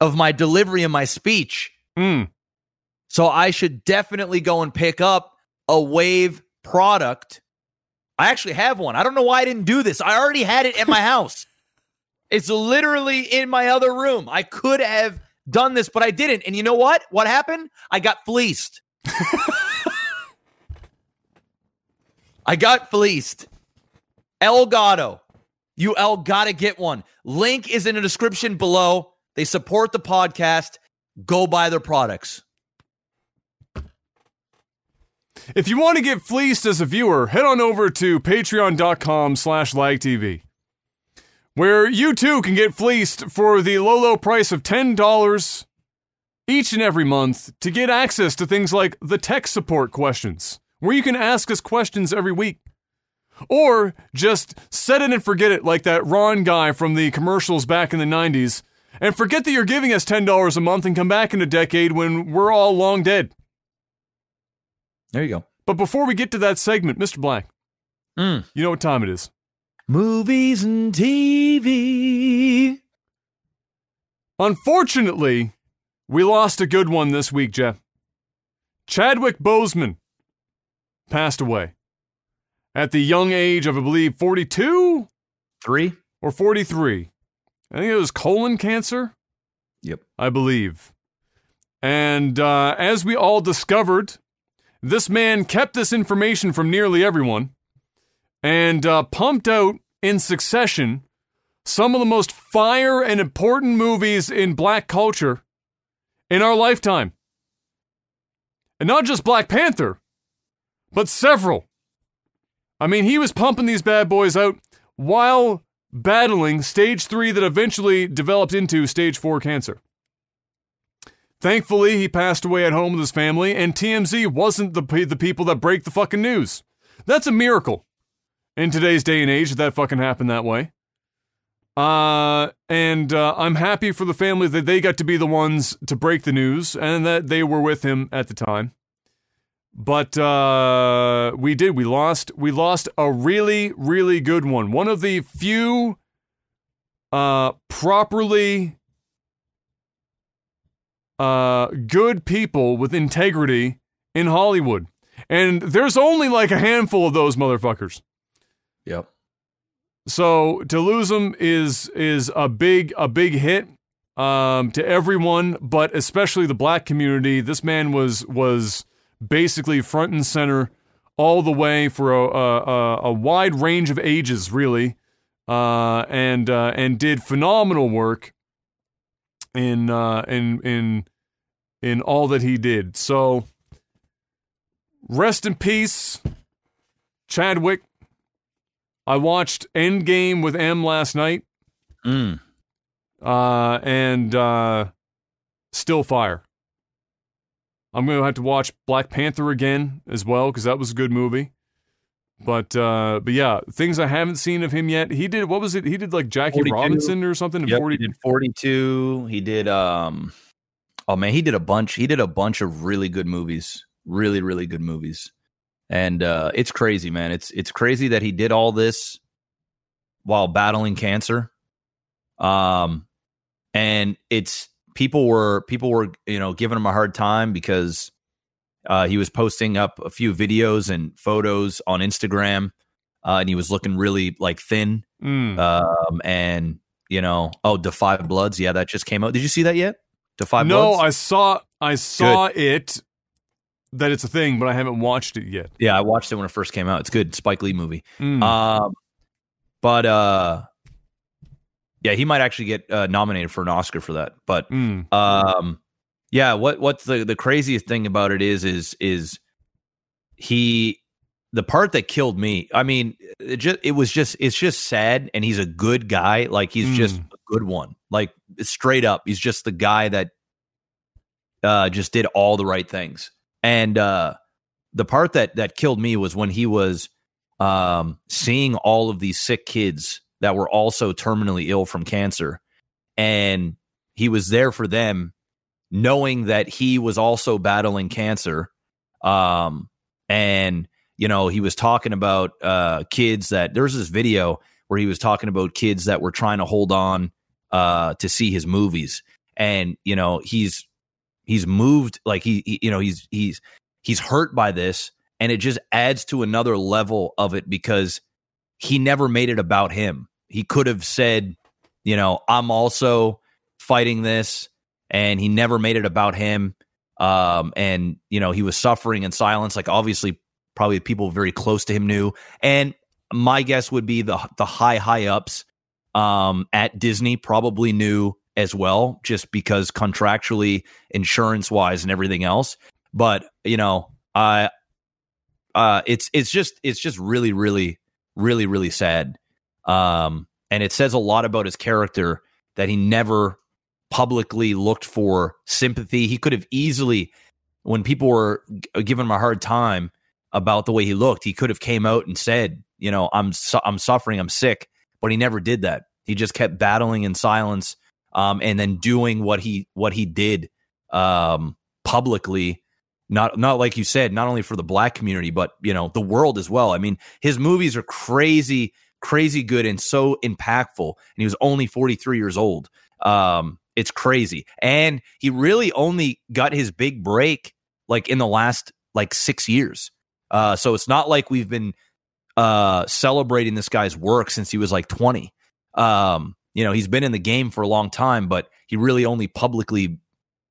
of my delivery and my speech. Mm. So I should definitely go and pick up a Wave product. I actually have one. I don't know why I didn't do this. I already had it at my house. It's literally in my other room. I could have done this, but I didn't. And you know what? What happened? I got fleeced. I got fleeced. Elgato. You El gotta get one. Link is in the description below. They support the podcast. Go buy their products. If you want to get fleeced as a viewer, head on over to patreon.com slash lagtv, where you too can get fleeced for the low, low price of $10 each and every month to get access to things like the tech support questions, where you can ask us questions every week. Or just set it and forget it like that Ron guy from the commercials back in the 90s, and forget that you're giving us $10 a month and come back in a decade when we're all long dead. There you go. But before we get to that segment, Mr. Black, Mm. you know what time it is. Movies and TV. Unfortunately, we lost a good one this week, Jeff. Chadwick Boseman passed away at the young age of, I believe, 42 Three. or 43. I think it was colon cancer, Yep. I believe. And uh, as we all discovered, this man kept this information from nearly everyone and uh, pumped out in succession some of the most fire and important movies in black culture in our lifetime. And not just Black Panther, but several. I mean, he was pumping these bad boys out while battling stage three that eventually developed into stage four cancer. Thankfully, he passed away at home with his family, and TMZ wasn't the, the people that break the fucking news. That's a miracle in today's day and age that that fucking happened that way. Uh, and uh, I'm happy for the family that they got to be the ones to break the news and that they were with him at the time. But uh, we did. We lost. We lost a really, really good one. One of the few uh, properly uh, good people with integrity in Hollywood, and there's only like a handful of those motherfuckers. Yep. So to lose them is is a big a big hit um, to everyone, but especially the black community. This man was was basically front and center all the way for a a, a wide range of ages, really, uh, and uh, and did phenomenal work in uh, in in in all that he did. So rest in peace, Chadwick. I watched Endgame with M last night, Mm. uh, and uh, still fire. I'm gonna have to watch Black Panther again as well because that was a good movie. But uh, but yeah, things I haven't seen of him yet. He did what was it? He did like Jackie 42. Robinson or something. in Yep, 40 he did 42. He did um Oh man, he did a bunch. He did a bunch of really good movies. Really really good movies. And uh it's crazy, man. It's it's crazy that he did all this while battling cancer. Um and it's people were people were, you know, giving him a hard time because uh he was posting up a few videos and photos on Instagram. Uh, and he was looking really like thin Mm. um, and you know, oh, Defy Bloods, yeah, that just came out. Did you see that yet? Da 5 no, Bloods. No, I saw I saw it that it's a thing, but I haven't watched it yet. yeah, I watched it when it first came out. It's good, Spike Lee movie. Mm. Um, but uh, yeah, he might actually get uh, nominated for an Oscar for that. But Mm. um, yeah, what what's the the craziest thing about it is is is he the part that killed me. I mean, it just it was just it's just sad, and he's a good guy. Like he's just Mm. a good one. Like straight up, he's just the guy that uh just did all the right things. And uh the part that that killed me was when he was um seeing all of these sick kids that were also terminally ill from cancer. And he was there for them knowing that he was also battling cancer. Um and you know he was talking about uh kids that there's this video where he was talking about kids that were trying to hold on uh to see his movies. And you know he's he's moved like he, he you know he's he's he's hurt by this. And it just adds to another level of it because he never made it about him. He could have said you know i'm also fighting this and he never made it about him. Um and you know he was suffering in silence like obviously probably people very close to him knew, and my guess would be the the high high ups um, at Disney probably knew as well, just because contractually, insurance wise, and everything else. But you know, I uh, it's it's just it's just really really really really sad, um, and it says a lot about his character that he never publicly looked for sympathy. He could have easily, when people were giving him a hard time about the way he looked, he could have came out and said, you know, I'm su- I'm suffering, I'm sick, but he never did that. He just kept battling in silence, um, and then doing what he what he did um, publicly. Not not like you said, not only for the black community, but you know the world as well. I mean, his movies are crazy, crazy good and so impactful. And he was only 43 years old. Um, it's crazy. And he really only got his big break like in the last like six years. Uh, so it's not like we've been uh, celebrating this guy's work since he was like 20. Um, you know, he's been in the game for a long time, but he really only publicly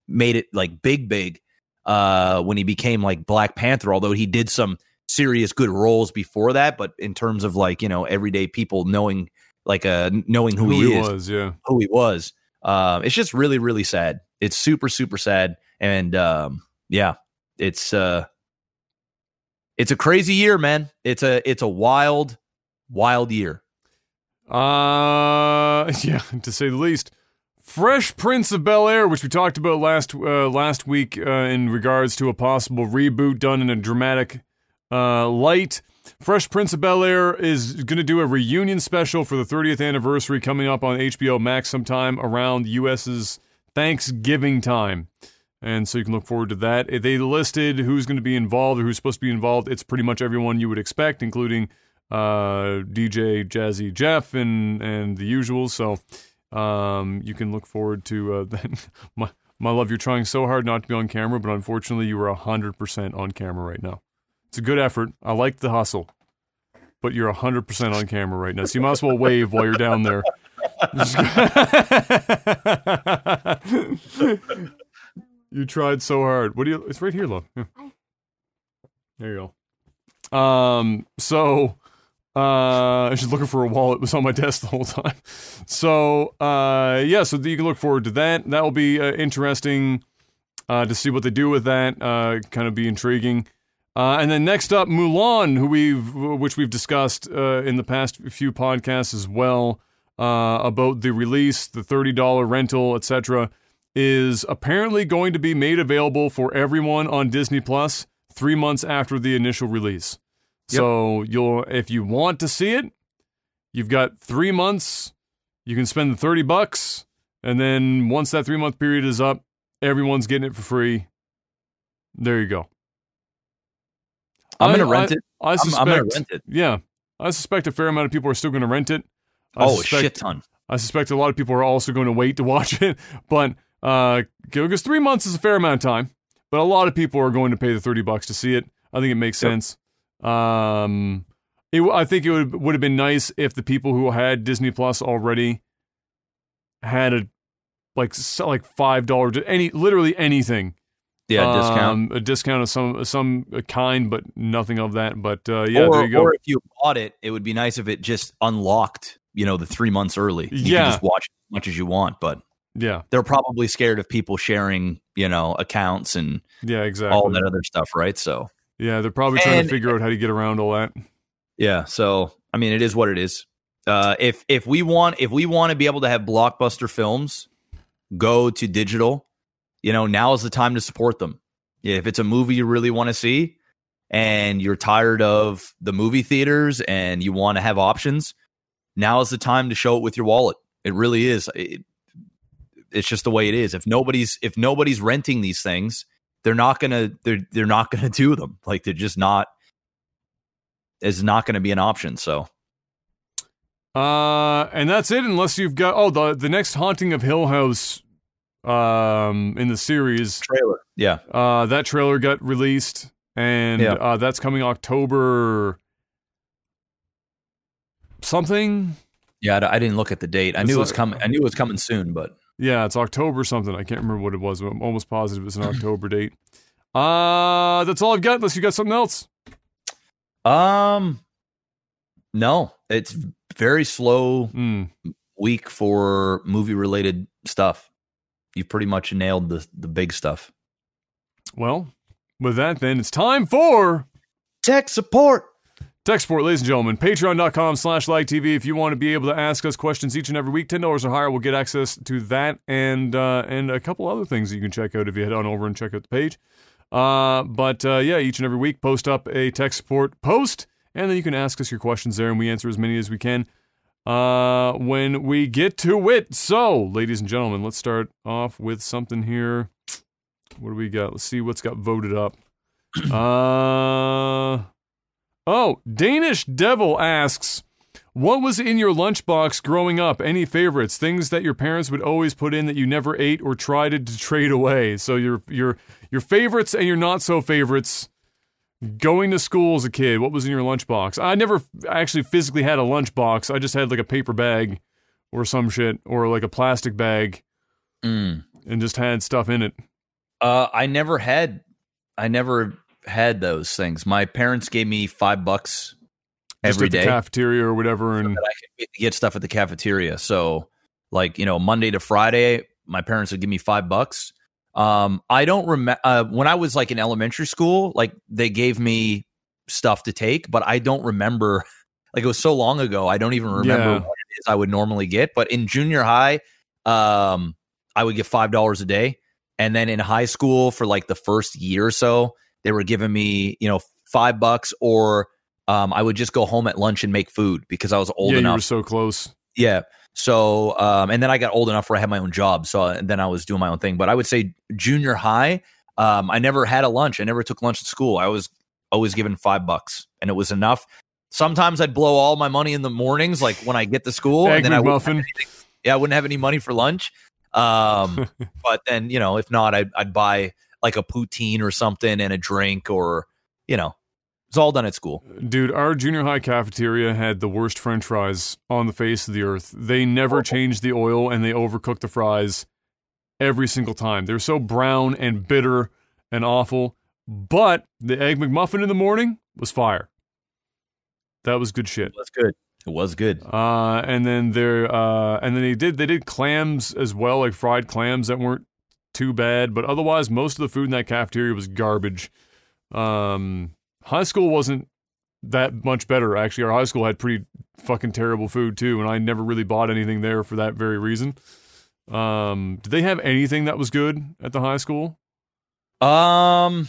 made it like big, big uh, when he became like Black Panther, although he did some serious good roles before that. But in terms of like, you know, everyday people knowing, like, uh, knowing who, Who he, he is, was, yeah. who he was, um, it's just really, really sad. It's super, super sad. And um, yeah, it's, uh, it's a crazy year, man. It's a, it's a wild, wild year. Uh, yeah, to say the least. Fresh Prince of Bel Air, which we talked about last uh, last week uh, in regards to a possible reboot done in a dramatic uh, light. Fresh Prince of Bel Air is going to do a reunion special for the 30th anniversary coming up on HBO Max sometime around US's Thanksgiving time. And so you can look forward to that. They listed who's going to be involved or who's supposed to be involved. It's pretty much everyone you would expect, including uh, DJ Jazzy Jeff and and the usual. So um, you can look forward to uh, that. my my love, you're trying so hard not to be on camera, but unfortunately, you are hundred percent on camera right now. It's a good effort. I like the hustle, but you're hundred percent on camera right now. So you might as well wave while you're down there. you tried so hard. What do you? It's right here, love. Yeah. There you go. Um. So. Uh, I was just looking for a wallet. It was on my desk the whole time. So, uh, yeah, so you can look forward to that. That will be uh, interesting uh, to see what they do with that. Uh, kind of be intriguing. Uh, and then next up, Mulan, who we've which we've discussed in the past few podcasts as well about the release, the thirty dollar rental, etc., is apparently going to be made available for everyone on Disney Plus three months after the initial release. Yep. So you'll if you want to see it, you've got three months. You can spend the thirty bucks, and then once that three month period is up, everyone's getting it for free. There you go. I'm I- gonna rent I- it. I suspect. I'm gonna rent it. Yeah, I suspect a fair amount of people are still going to rent it. I Oh, a suspect, shit ton. I suspect a lot of people are also going to wait to watch it, but uh, because three months is a fair amount of time. But a lot of people are going to pay the thirty bucks to see it. I think it makes Yep. sense. Um, it, I think it would would have been nice if the people who had Disney Plus already had a like like five dollars any literally anything Yeah, discount. um, a discount of some some kind, but nothing of that. But uh, yeah, or, there you go. or if you bought it, it would be nice if it just unlocked, you know, the three months early. You Yeah. can just watch as much as you want, but yeah, they're probably scared of people sharing, you know, accounts and yeah, exactly. all that other stuff, right? So Yeah, they're probably trying And- to figure out how to get around all that. yeah, so I mean, it is what it is. Uh, if if we want if we want to be able to have blockbuster films go to digital, you know, now is the time to support them. If it's a movie you really want to see and you're tired of the movie theaters and you want to have options, now is the time to show it with your wallet. It really is. It, it's just the way it is. If nobody's if nobody's renting these things, they're not gonna they're they're not gonna do them. Like they're just not. Is not to be an option. So Uh, and that's it. Unless you've got oh the the next haunting of Hill House, um, in the series, trailer, yeah, uh, that trailer got released, and Yeah. uh, that's coming October something. yeah. I didn't look at the date. I It's knew it was coming. I knew it was coming soon, but Yeah, it's October something. I can't remember what it was. but I'm almost positive it's an October date. Uh, that's all I've got. Unless you got something else. Um, no, it's very slow Mm. week for movie related stuff. You've pretty much nailed the the big stuff. Well, with that, then it's time for Tech support. Tech Support, ladies and gentlemen. Patreon.com slash lagtv. If you want to be able to ask us questions each and every week, $10 or higher will get access to that and uh, and a couple other things that you can check out if you head on over and check out the page. Uh, but uh, yeah, each and every week, post up a tech support post, and then you can ask us your questions there, and we answer as many as we can uh, when we get to it. So, ladies and gentlemen, let's start off with something here. What do we got? Let's see what's got voted up. Uh, oh, Danish Devil asks, what was in your lunchbox growing up? Any favorites? Things that your parents would always put in that you never ate or tried to trade away. So your your your favorites and your not so favorites. Going to school as a kid, what was in your lunchbox? I never actually physically had a lunchbox. I just had like a paper bag or some shit or like a plastic bag Mm. and just had stuff in it. Uh, I never had, I never had those things. My parents gave me five bucks Just every at the day cafeteria or whatever and that I could get- get stuff at the cafeteria. So, like you know, Monday to Friday, my parents would give me five bucks. Um, I don't remember uh, when I was like in elementary school, like they gave me stuff to take, but I don't remember. Like it was so long ago, I don't even remember Yeah. what it is I would normally get. But in junior high, um, I would get five dollars a day, and then in high school for like the first year or so, they were giving me you know five bucks or um, I would just go home at lunch and make food because I was old yeah, you enough were so close. yeah. So, um, and then I got old enough where I had my own job. So and then I was doing my own thing. But I would say junior high, um, I never had a lunch. I never took lunch at school. I was always given five bucks, and it was enough. Sometimes I'd blow all my money in the mornings, like when I get to school, Egg and then I wouldn't, yeah, I wouldn't have any money for lunch. Um, but then you know, if not, I'd, I'd buy like a poutine or something and a drink, or you know, it's all done at school. Dude, our junior high cafeteria had the worst french fries on the face of the earth. They never changed the oil and they overcooked the fries every single time. They're so brown and bitter and awful. But the Egg McMuffin in the morning was fire. That was good shit. That's good. It was good. Uh, and then there, uh, and then they did they did clams as well, like fried clams that weren't too bad. But otherwise, most of the food in that cafeteria was garbage. Um, high school wasn't that much better. Actually, our high school had pretty fucking terrible food too, and I never really bought anything there for that very reason. Um, did they have anything that was good at the high school Um,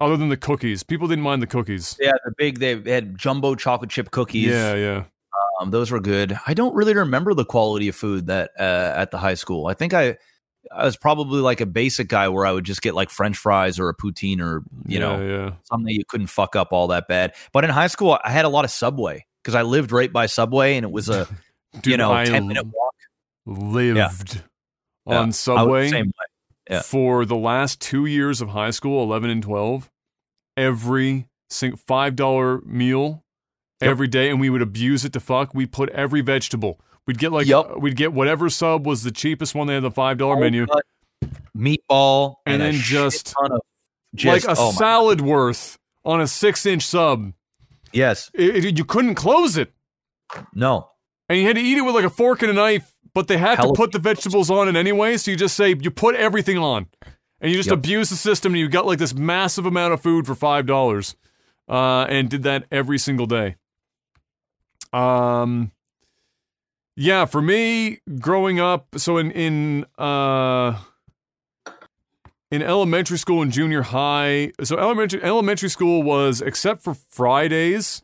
other than the cookies? People didn't mind the cookies. Yeah, the big they had jumbo chocolate chip cookies. Yeah, yeah. um, those were good. I don't really remember the quality of food that uh, at the high school. I think I I was probably like a basic guy where I would just get like French fries or a poutine or you yeah, know yeah. something you couldn't fuck up all that bad. But in high school, I had a lot of Subway because I lived right by Subway and it was a you know I ten minute walk lived Yeah. on Subway. same way. yeah. for the last two years of high school, 11 and 12, every sing- $5 meal Yep. every day, and we would abuse it to fuck. We put every vegetable. We'd get like, Yep. we'd get whatever sub was the cheapest one they had the $5 menu, meatball, And a then just- ton of just, like a oh salad worth on a six inch sub. yes, It- it- you couldn't close it. no, And you had to eat it with like a fork and a knife, but they have Hell- to put the vegetables on it anyway. So you just say, you put everything on. And you just Yep. abuse the system and you got like this massive amount of food for $5. Uh, and did that every single day. Um, yeah, for me, growing up, so in, in, uh, in elementary school and junior high, so elementary elementary school was except for Fridays,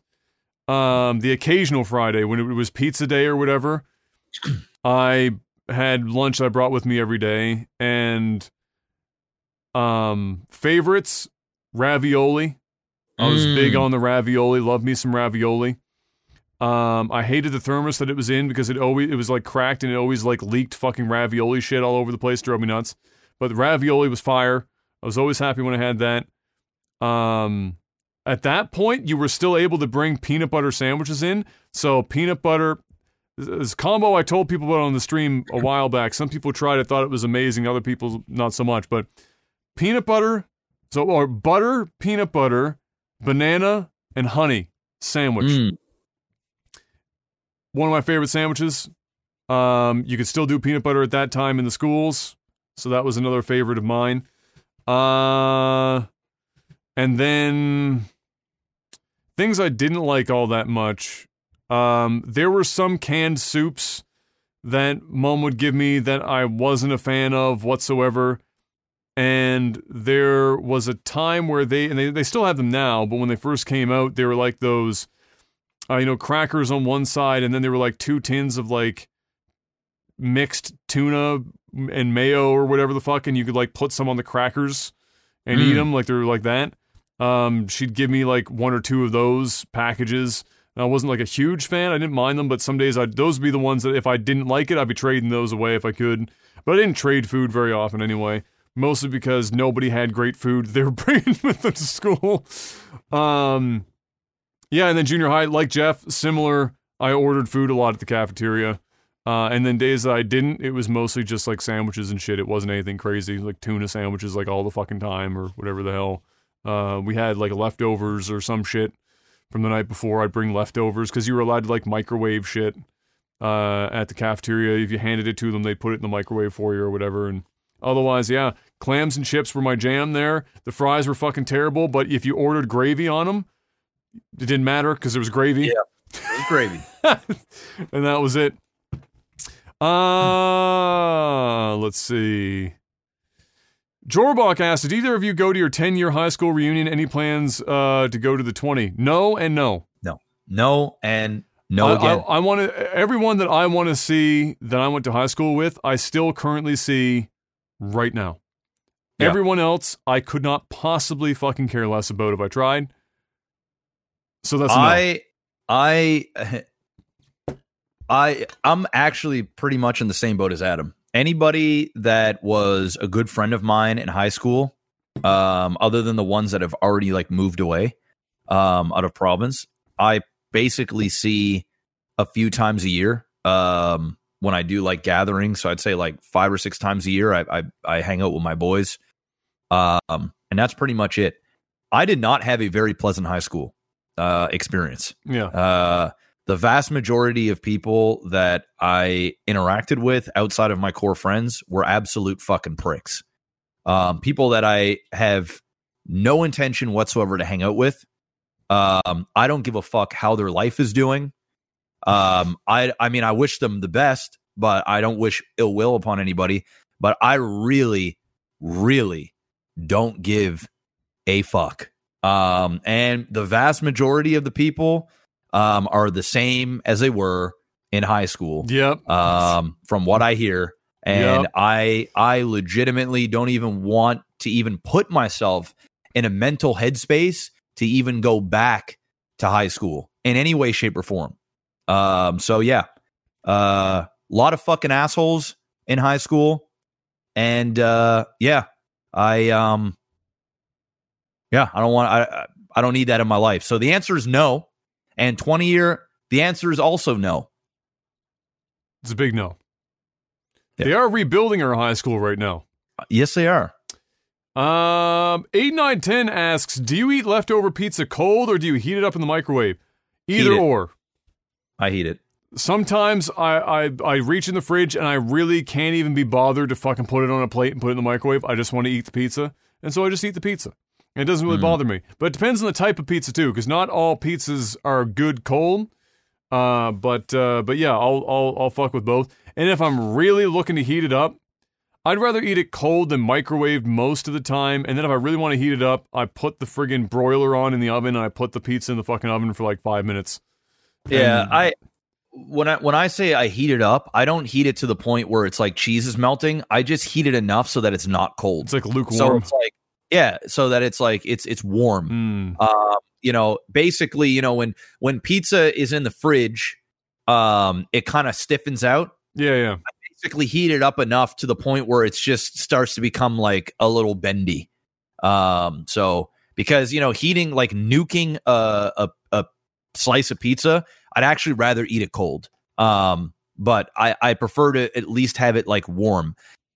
um, the occasional Friday when it was pizza day or whatever. I had lunch I brought with me every day, and um, favorites ravioli. I was Mm. big on the ravioli. Love me some ravioli. Um, I hated the thermos that it was in because it always it was like cracked and it always like leaked fucking ravioli shit all over the place. Drove me nuts. But the ravioli was fire. I was always happy when I had that. Um, at that point, you were still able to bring peanut butter sandwiches in. So peanut butter, this combo I told people about on the stream a while back. Some people tried it, thought it was amazing. Other people not so much. But peanut butter, so or butter, peanut butter, banana, and honey sandwich. Mm. One of my favorite sandwiches. Um, you could still do peanut butter at that time in the schools, so that was another favorite of mine. Uh, and then things I didn't like all that much. Um, there were some canned soups that mom would give me that I wasn't a fan of whatsoever. And there was a time where they, and they, they still have them now, but when they first came out, they were like those, uh, you know, crackers on one side, and then there were like two tins of like mixed tuna and mayo or whatever the fuck, and you could like put some on the crackers and eat Mm. them like they're like that. Um, she'd give me like one or two of those packages. And I wasn't like a huge fan. I didn't mind them, but some days I'd those would be the ones that if I didn't like it, I'd be trading those away if I could. But I didn't trade food very often anyway. Mostly because nobody had great food they were bringing with them to school. Um, yeah, and then junior high, like Jeff, similar. I ordered food a lot at the cafeteria. Uh, and then days that I didn't, it was mostly just like sandwiches and shit. It wasn't anything crazy, like tuna sandwiches, like all the fucking time or whatever the hell. Uh, we had like leftovers or some shit from the night before. I'd bring leftovers because you were allowed to like microwave shit uh, at the cafeteria. If you handed it to them, they'd put it in the microwave for you or whatever. And otherwise, yeah, clams and chips were my jam there. The fries were fucking terrible, but if you ordered gravy on them, it didn't matter because there was gravy. Yeah. It was gravy. and that was it. Uh, let's see. Jorbach asked, "Did either of you go to your 10-year high school reunion? Any plans uh, to go to the 20?" No and no. No no, and no I, again. I, I want to. Everyone that I want to see that I went to high school with, I still currently see right now. Yeah. Everyone else, I could not possibly fucking care less about if I tried. So that's. I I I I'm actually pretty much in the same boat as Adam. Anybody that was a good friend of mine in high school, um, other than the ones that have already like moved away um, out of province, I basically see a few times a year um, when I do like gatherings. So I'd say like five or six times a year. I I, I hang out with my boys, um, and that's pretty much it. I did not have a very pleasant high school uh, experience. yeah. Uh, the vast majority of people that I interacted with outside of my core friends were absolute fucking pricks. Um, people that I have no intention whatsoever to hang out with. Um, I don't give a fuck how their life is doing. Um, I I mean, I wish them the best, but I don't wish ill will upon anybody. But I really, really don't give a fuck. Um, and the vast majority of the people um, are the same as they were in high school. Yep. Um, from what I hear, and Yep. I I legitimately don't even want to even put myself in a mental headspace to even go back to high school in any way, shape, or form. Um, so yeah, Uh a uh, lot of fucking assholes in high school, and uh, yeah, I um, yeah, I don't want I I don't need that in my life. So the answer is no, and twenty year the answer is also no. It's a big no. Yeah. They are rebuilding our high school right now. Yes, they are. Um, eight nine ten asks, "Do you eat leftover pizza cold or do you heat it up in the microwave?" Either or. I heat it. Sometimes I, I I reach in the fridge and I really can't even be bothered to fucking put it on a plate and put it in the microwave. I just want to eat the pizza, and so I just eat the pizza. It doesn't really Mm. bother me, but it depends on the type of pizza too, because not all pizzas are good cold. Uh, but uh, but yeah, I'll I'll I'll fuck with both. And if I'm really looking to heat it up, I'd rather eat it cold than microwaved most of the time. And then if I really want to heat it up, I put the friggin' broiler on in the oven and I put the pizza in the fucking oven for like five minutes. Yeah, And- I when I when I say I heat it up, I don't heat it to the point where it's like cheese is melting. I just heat it enough so that it's not cold. It's like lukewarm. So it's like yeah, so that it's like it's it's warm. Mm. Um, you know, basically, you know, when when pizza is in the fridge, um, it kind of stiffens out. Yeah, yeah. Basically, heat it up enough to the point where it's just starts to become like a little bendy. Um, so because you know, heating like nuking a a, a slice of pizza, I'd actually rather eat it cold. Um, but I I prefer to at least have it like warm.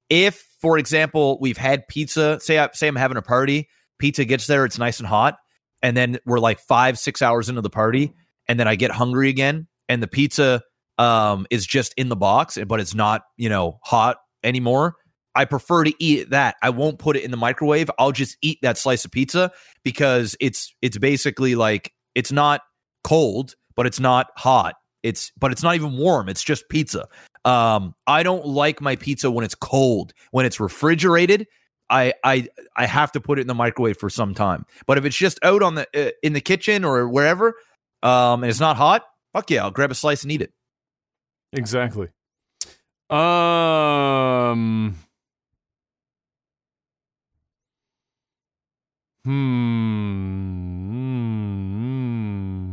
If, for example, we've had pizza, say I say I'm having a party, pizza gets there, it's nice and hot, and then we're like five, six hours into the party, and then I get hungry again, and the pizza um is just in the box, but it's not, you know, hot anymore. I prefer to eat that. I won't put it in the microwave. I'll just eat that slice of pizza because it's it's basically like it's not cold, but it's not hot. It's but it's not even warm. It's just pizza. Um, I don't like my pizza when it's cold. When it's refrigerated, I I I have to put it in the microwave for some time. But if it's just out on the uh, in the kitchen or wherever, um, and it's not hot, fuck yeah, I'll grab a slice and eat it. Exactly. Um. Hmm.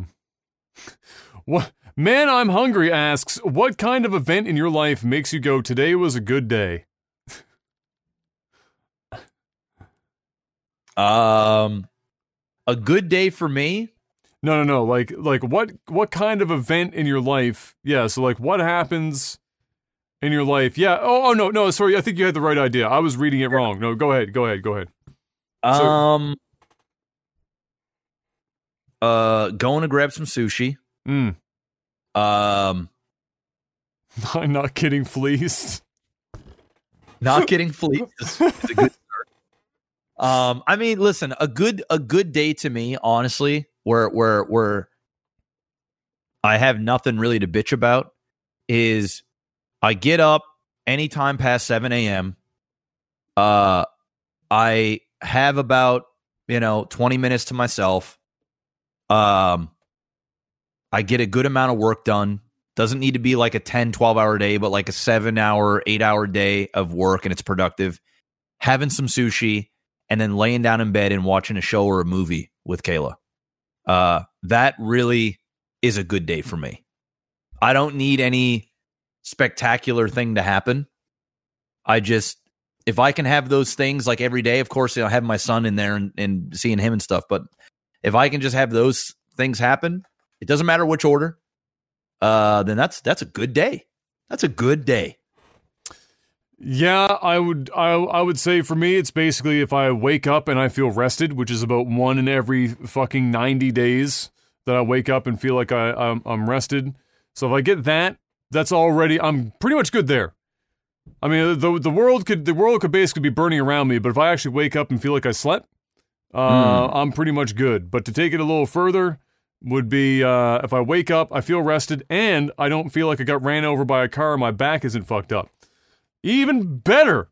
What man? I'm hungry. Asks, what kind of event in your life makes you go? Today was a good day. Um, a good day for me. No, no, no. Like, like what? What kind of event in your life? Yeah. So, like, what happens in your life? Yeah. Oh, oh no, no. Sorry. I think you had the right idea. I was reading it wrong. No, go ahead. Go ahead. Go ahead. So- Um, uh, going to grab some sushi. Mm. Um, I'm not getting Fleeced. not getting fleeced is, is a good start. Um, I mean, listen, a good a good day to me, honestly, where where where I have nothing really to bitch about is I get up anytime past seven a.m. Uh, I have about you know twenty minutes to myself. Um, I get a good amount of work done. Doesn't need to be like a 10, 12 hour day, but like a seven hour, eight hour day of work and it's productive. Having some sushi and then laying down in bed and watching a show or a movie with Kayla. Uh, that really is a good day for me. I don't need any spectacular thing to happen. I just, if I can have those things like every day, of course, I'll have my son in there and, and seeing him and stuff. But if I can just have those things happen, it doesn't matter which order. Uh, then that's that's a good day. That's a good day. Yeah, I would. I I would say for me, it's basically if I wake up and I feel rested, which is about one in every fucking ninety days that I wake up and feel like I I'm, I'm rested. So if I get that, that's already I'm pretty much good there. I mean, the the world could the world could basically be burning around me, but if I actually wake up and feel like I slept, uh, I'm pretty much good. But to take it a little further would be uh, if I wake up, I feel rested, and I don't feel like I got ran over by a car, my back isn't fucked up. Even better.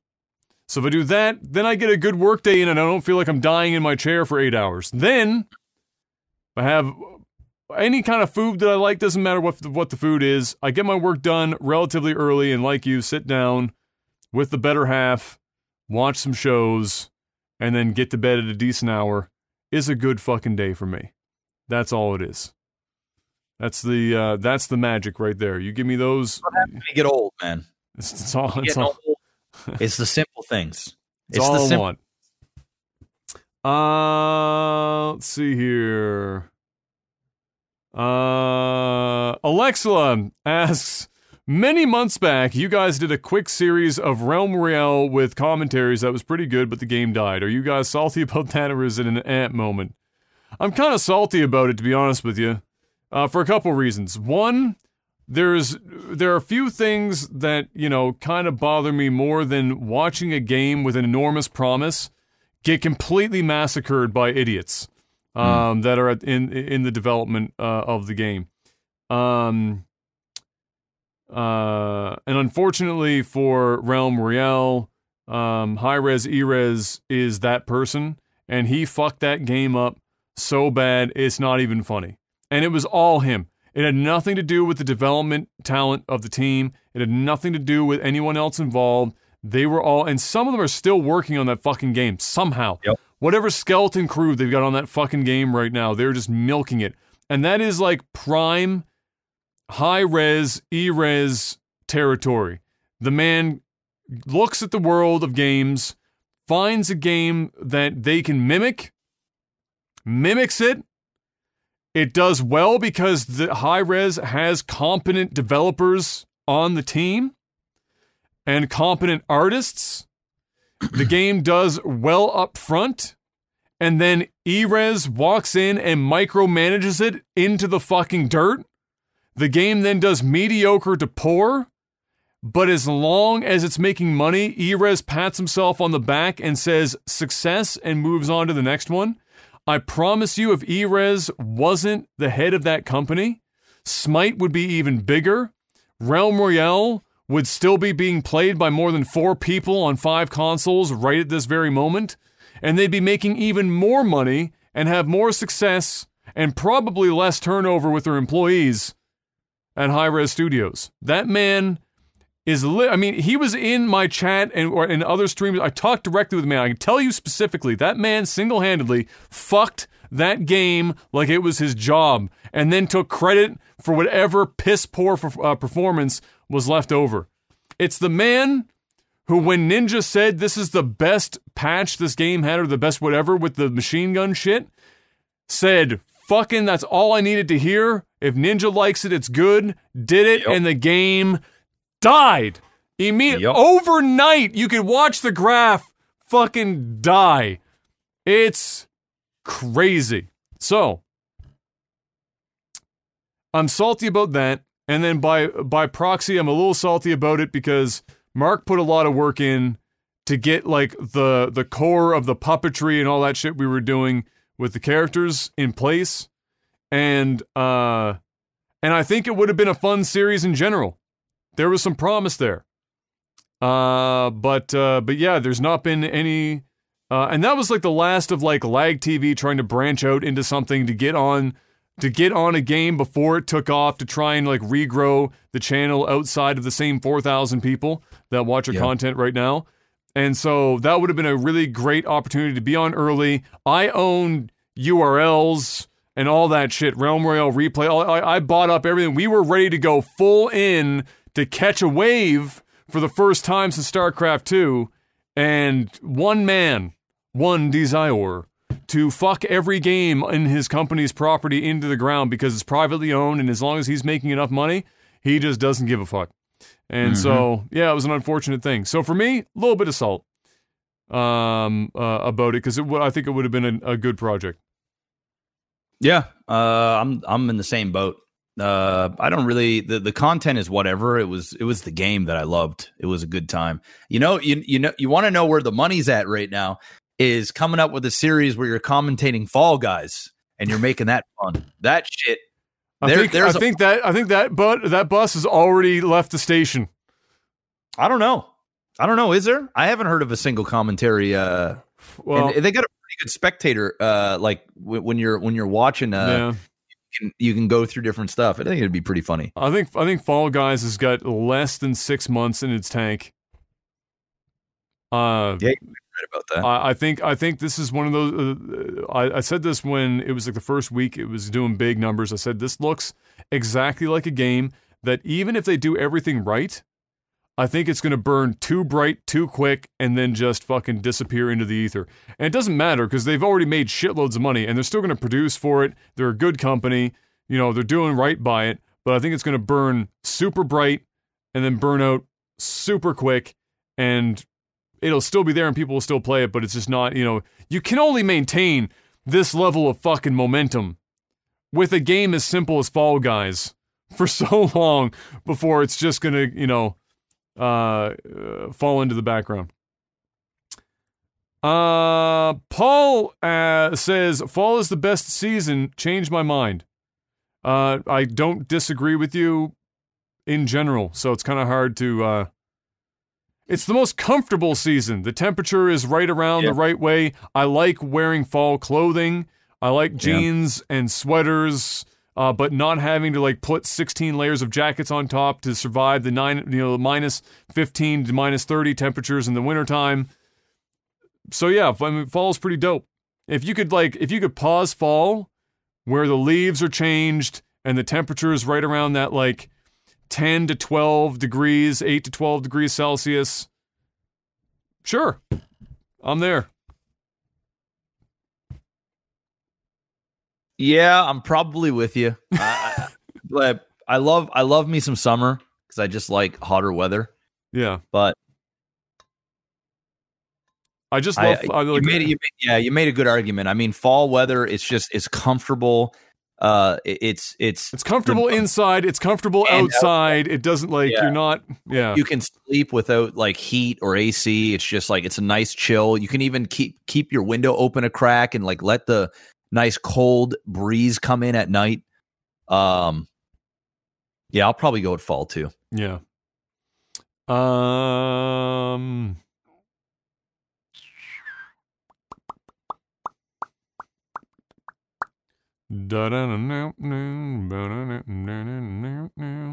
So if I do that, then I get a good work day in, and I don't feel like I'm dying in my chair for eight hours. Then I have any kind of food that I like, doesn't matter what the, what the food is. I get my work done relatively early, and like you, sit down with the better half, watch some shows, and then get to bed at a decent hour. Is a good fucking day for me. That's all it is. That's the uh, that's the magic right there. You give me those. You get old, man. It's, it's all. It's all. it's the simple things. It's, It's the all I simple. want. Uh, let's see here. Uh, Alexa asks, many months back, you guys did a quick series of Realm Royale with commentaries that was pretty good, but the game died. Are you guys salty about that, or is it an ant moment? I'm kind of salty about it, to be honest with you, uh, for a couple reasons. One, there's there are a few things that you know kind of bother me more than watching a game with an enormous promise get completely massacred by idiots um, that are at, in in the development uh, of the game. Um, uh, and unfortunately for Realm Royale, um, Hi-Rez Erez is that person, and he fucked that game up so bad it's not even funny. And it was all him. It had nothing to do with the development talent of the team. It had nothing to do with anyone else involved. They were all, and some of them are still working on that fucking game somehow. Yep. Whatever skeleton crew they've got on that fucking game right now, they're just milking it. And that is like prime Hi-Rez, e res territory. The man looks at the world of games, finds a game that they can mimic, mimics it. It does well because the Hi-Rez has competent developers on the team and competent artists. The game does well up front and then Erez walks in and micromanages it into the fucking dirt. The game then does mediocre to poor, but as long as it's making money, Erez pats himself on the back and says success and moves on to the next one. I promise you, if Erez wasn't the head of that company, Smite would be even bigger. Realm Royale would still be being played by more than four people on five consoles right at this very moment, and they'd be making even more money and have more success and probably less turnover with their employees at Hi-Rez Studios. That man is li- I mean, he was in my chat and or in other streams. I talked directly with the man. I can tell you specifically that man single-handedly fucked that game like it was his job, and then took credit for whatever piss poor uh, performance was left over. It's the man who, when Ninja said this is the best patch this game had or the best whatever with the machine gun shit, said, fucking, that's all I needed to hear. If Ninja likes it, it's good. Did it, yep. and the game died. Immediately, yep. overnight, you could watch the graph fucking die. It's crazy. So, I'm salty about that. And then by by proxy, I'm a little salty about it because Mark put a lot of work in to get like the the core of the puppetry and all that shit we were doing with the characters in place. And uh and I think it would have been a fun series in general. There was some promise there. Uh but uh but yeah, there's not been any uh and that was like the last of like lagtv trying to branch out into something to get on to get on a game before it took off to try and like regrow the channel outside of the same 4,000 people that watch our content right now. And so that would have been a really great opportunity to be on early. I own URLs and all that shit, Realm Royale replay. I, I bought up everything. We were ready to go full in to catch a wave for the first time since StarCraft 2. And one man, one desire to fuck every game in his company's property into the ground because it's privately owned, and as long as he's making enough money, he just doesn't give a fuck. And mm-hmm. so, yeah, it was an unfortunate thing. So for me, a little bit of salt um, uh, about it because I think it would have been a, a good project. Yeah, uh, I'm I'm in the same boat. Uh, I don't really the, the content is whatever. It was it was the game that I loved. It was a good time. You know, you you know you want to know where the money's at right now is coming up with a series where you're commentating Fall Guys and you're making that fun. That shit. I think, I think that I think that but that bus has already left the station. I don't know. I don't know. Is there? I haven't heard of a single commentary. Uh, well, they got a pretty good spectator. Uh, like w- when you're when you're watching. Uh, yeah. You can, you can go through different stuff. I think it'd be pretty funny. I think I think Fall Guys has got less than six months in its tank. Uh, yeah, about that. I, I think I think this is one of those. Uh, I, I said this when it was like the first week. It was doing big numbers. I said this looks exactly like a game that even if they do everything right, I think it's going to burn too bright, too quick, and then just fucking disappear into the ether. And it doesn't matter because they've already made shitloads of money and they're still going to produce for it. They're a good company. You know, they're doing right by it. But I think it's going to burn super bright and then burn out super quick. And it'll still be there and people will still play it, but it's just not, you know, you can only maintain this level of fucking momentum with a game as simple as Fall Guys for so long before it's just gonna, you know, uh, uh fall into the background. Uh, Paul uh, says fall is the best season. Change my mind. Uh, I don't disagree with you in general, so it's kind of hard to uh, it's the most comfortable season. The temperature is right around the right way. I like wearing fall clothing. I like jeans and sweaters, uh, but not having to like put 16 layers of jackets on top to survive the nine, you know, minus 15 to minus 30 temperatures in the wintertime. So yeah, I mean, fall is pretty dope. If you could like, if you could pause fall, where the leaves are changed and the temperature is right around that like 10 to 12 degrees, 8 to 12 degrees Celsius. Sure, I'm there. Yeah, I'm probably with you. I, but I love I love me some summer because I just like hotter weather. Yeah, but I just love. I, like, you made it, you made, yeah, you made a good argument. I mean, fall weather, it's just it's comfortable. Uh, it- it's it's it's comfortable the- inside. It's comfortable outside. It doesn't like Yeah. you're not. Yeah. you can sleep without like heat or AC. It's just like it's a nice chill. You can even keep keep your window open a crack and like let the nice cold breeze come in at night. Um, yeah, I'll probably go with fall too. Yeah. Um.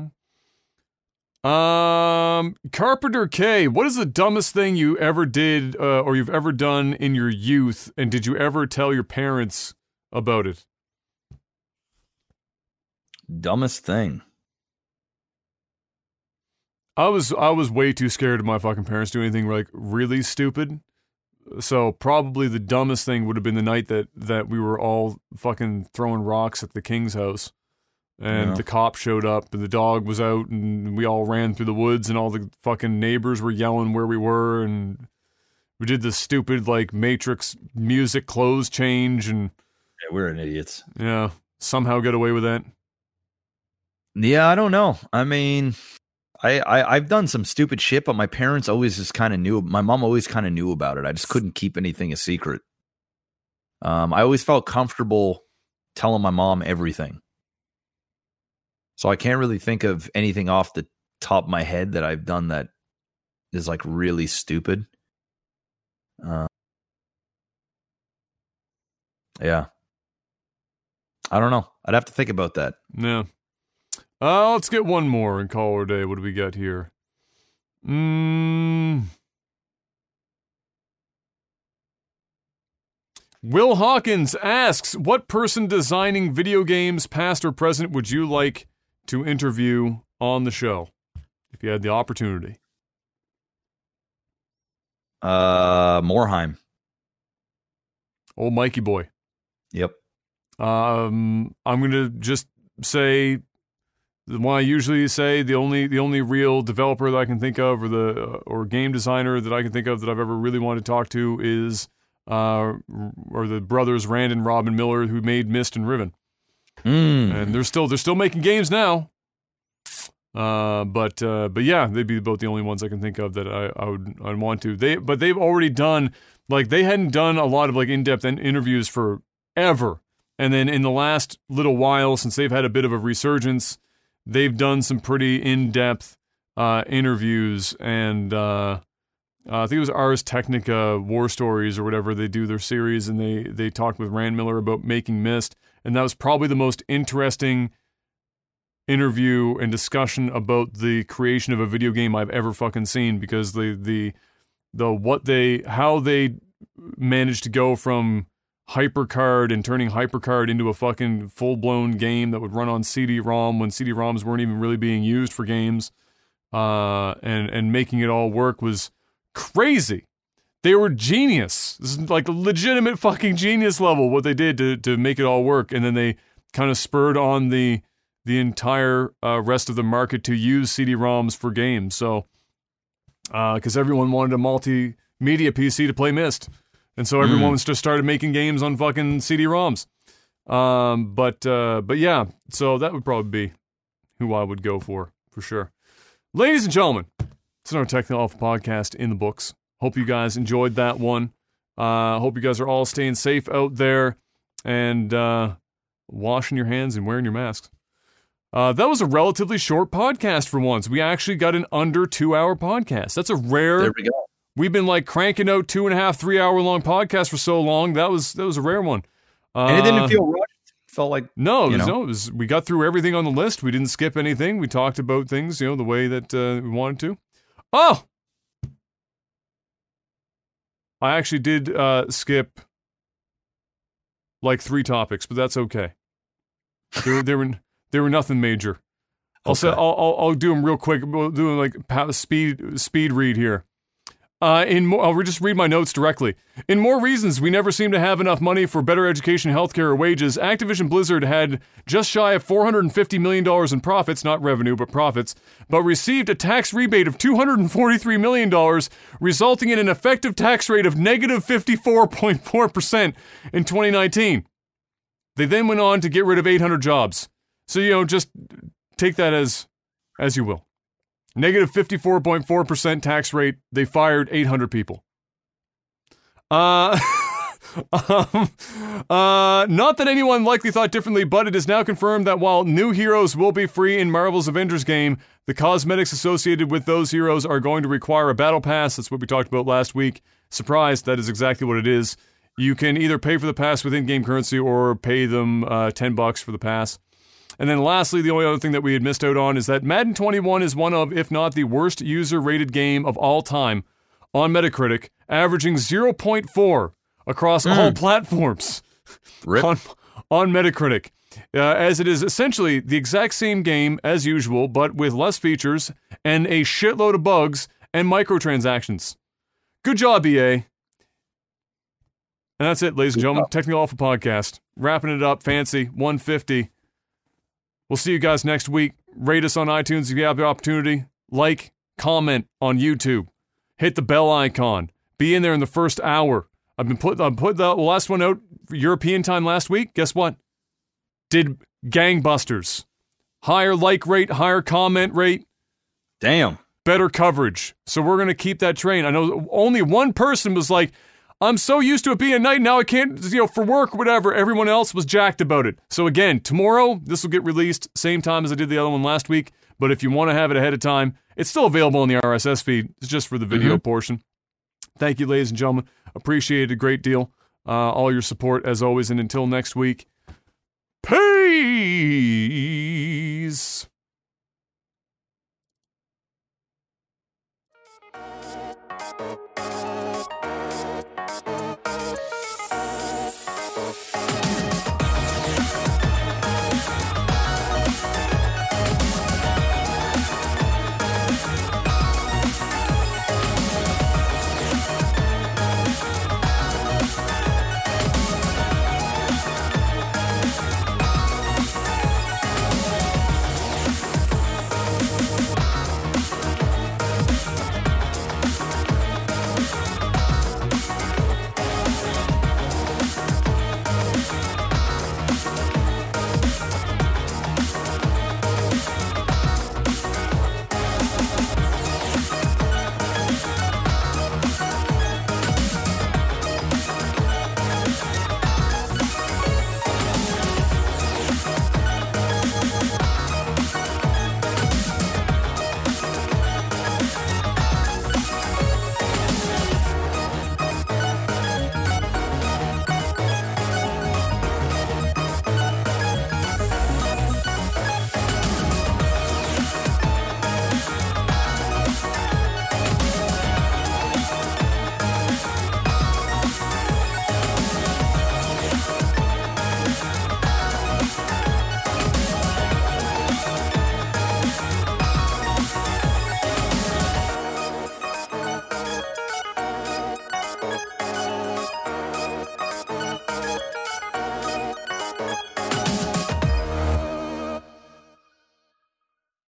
Um, Carpenter K, what is the dumbest thing you ever did uh, or you've ever done in your youth, and did you ever tell your parents about it? Dumbest thing. I was I was way too scared of my fucking parents to do anything like really stupid. So probably the dumbest thing would have been the night that that we were all fucking throwing rocks at the king's house, and Yeah. the cop showed up and the dog was out and we all ran through the woods and all the fucking neighbors were yelling where we were and we did the stupid like Matrix music clothes change and Yeah, we're an idiots. yeah somehow get away with that. Yeah, I don't know. I mean, I, I I've done some stupid shit, but my parents always just kind of knew. My mom always kind of knew about it. I just couldn't keep anything a secret. Um, I always felt comfortable telling my mom everything. So I can't really think of anything off the top of my head that I've done that is like really stupid. Uh, yeah. I don't know. I'd have to think about that. Yeah. Uh, let's get one more and call it a day. What do we got here? Mm. Will Hawkins asks, "What person designing video games, past or present, would you like to interview on the show if you had the opportunity?" Uh, Morhaime. Old Mikey boy. Yep. Um, I'm gonna just say the one I usually say. The only the only real developer that I can think of, or the uh, or game designer that I can think of that I've ever really wanted to talk to is uh, or the brothers Rand and Robyn Miller who made Myst and Riven, Mm. and they're still they're still making games now. Uh, but uh, but yeah, they'd be both the only ones I can think of that I, I would I'd want to. They but they've already done like they hadn't done a lot of like in depth interviews for ever, and then in the last little while since they've had a bit of a resurgence, they've done some pretty in depth uh, interviews and. Uh, uh, I think it was Ars Technica War Stories or whatever they do their series, and they they talked with Rand Miller about making Myst, and that was probably the most interesting interview and discussion about the creation of a video game I've ever fucking seen because the the the what they how they managed to go from HyperCard and turning HyperCard into a fucking full blown game that would run on CD-ROM when CD-ROMs weren't even really being used for games, uh, and and making it all work was crazy. They were genius. This is like legitimate fucking genius level what they did to to make it all work, and then they kind of spurred on the the entire uh, rest of the market to use CD-ROMs for games. So, because everyone wanted a multimedia PC to play Myst, and so everyone just started making games on fucking CD-ROMs. Um, but uh, but yeah, so that would probably be who I would go for for sure. Ladies and gentlemen, it's another Technical Alpha podcast in the books. Hope you guys enjoyed that one. Uh, hope you guys are all staying safe out there and uh, washing your hands and wearing your masks. Uh, that was a relatively short podcast for once. We actually got an under two hour podcast. That's a rare. There we go. We've been like cranking out two and a half, three hour long podcasts for so long. That was that was a rare one. Uh, And it didn't feel rushed. Felt like no, it you was, know? no, it was, we got through everything on the list. We didn't skip anything. We talked about things, you know, the way that uh, we wanted to. Oh, I actually did uh, skip like three topics, but that's okay. There, there were there were nothing major. I'll say I'll, I'll I'll do them real quick. We'll do like speed speed read here. Uh, in I'll just read my notes directly. In more reasons, we never seem to have enough money for better education, healthcare, or wages. Activision Blizzard had just shy of $450 million in profits, not revenue, but profits, but received a tax rebate of $243 million, resulting in an effective tax rate of negative 54.4% in 2019. They then went on to get rid of 800 jobs. So, you know, just take that as as you will. Negative 54.4% tax rate. They fired 800 people. Uh, um, uh, not that anyone likely thought differently, but it is now confirmed that while new heroes will be free in Marvel's Avengers game, the cosmetics associated with those heroes are going to require a battle pass. That's what we talked about last week. Surprise, that is exactly what it is. You can either pay for the pass with in-game currency or pay them uh, 10 bucks for the pass. And then lastly, the only other thing that we had missed out on is that Madden 21 is one of, if not the worst user rated game of all time on Metacritic, averaging 0.4 across mm. all platforms on, on Metacritic. Uh, as it is essentially the exact same game as usual, but with less features and a shitload of bugs and microtransactions. Good job, EA. And that's it, ladies and gentlemen. Technical Alpha Podcast. Wrapping it up, fancy, 150. We'll see you guys next week. Rate us on iTunes if you have the opportunity. Like, comment on YouTube. Hit the bell icon. Be in there in the first hour. I've been put I put the last one out European time last week. Guess what? Did gangbusters. Higher like rate, higher comment rate. Damn. Better coverage. So we're gonna keep that train. I know only one person was like, I'm so used to it being at night now I can't, you know, for work, whatever. Everyone else was jacked about it. So again, tomorrow this will get released same time as I did the other one last week. But if you want to have it ahead of time, it's still available in the RSS feed. It's just for the video mm-hmm. portion. Thank you, ladies and gentlemen. Appreciate it a great deal. Uh, all your support as always. And until next week, peace.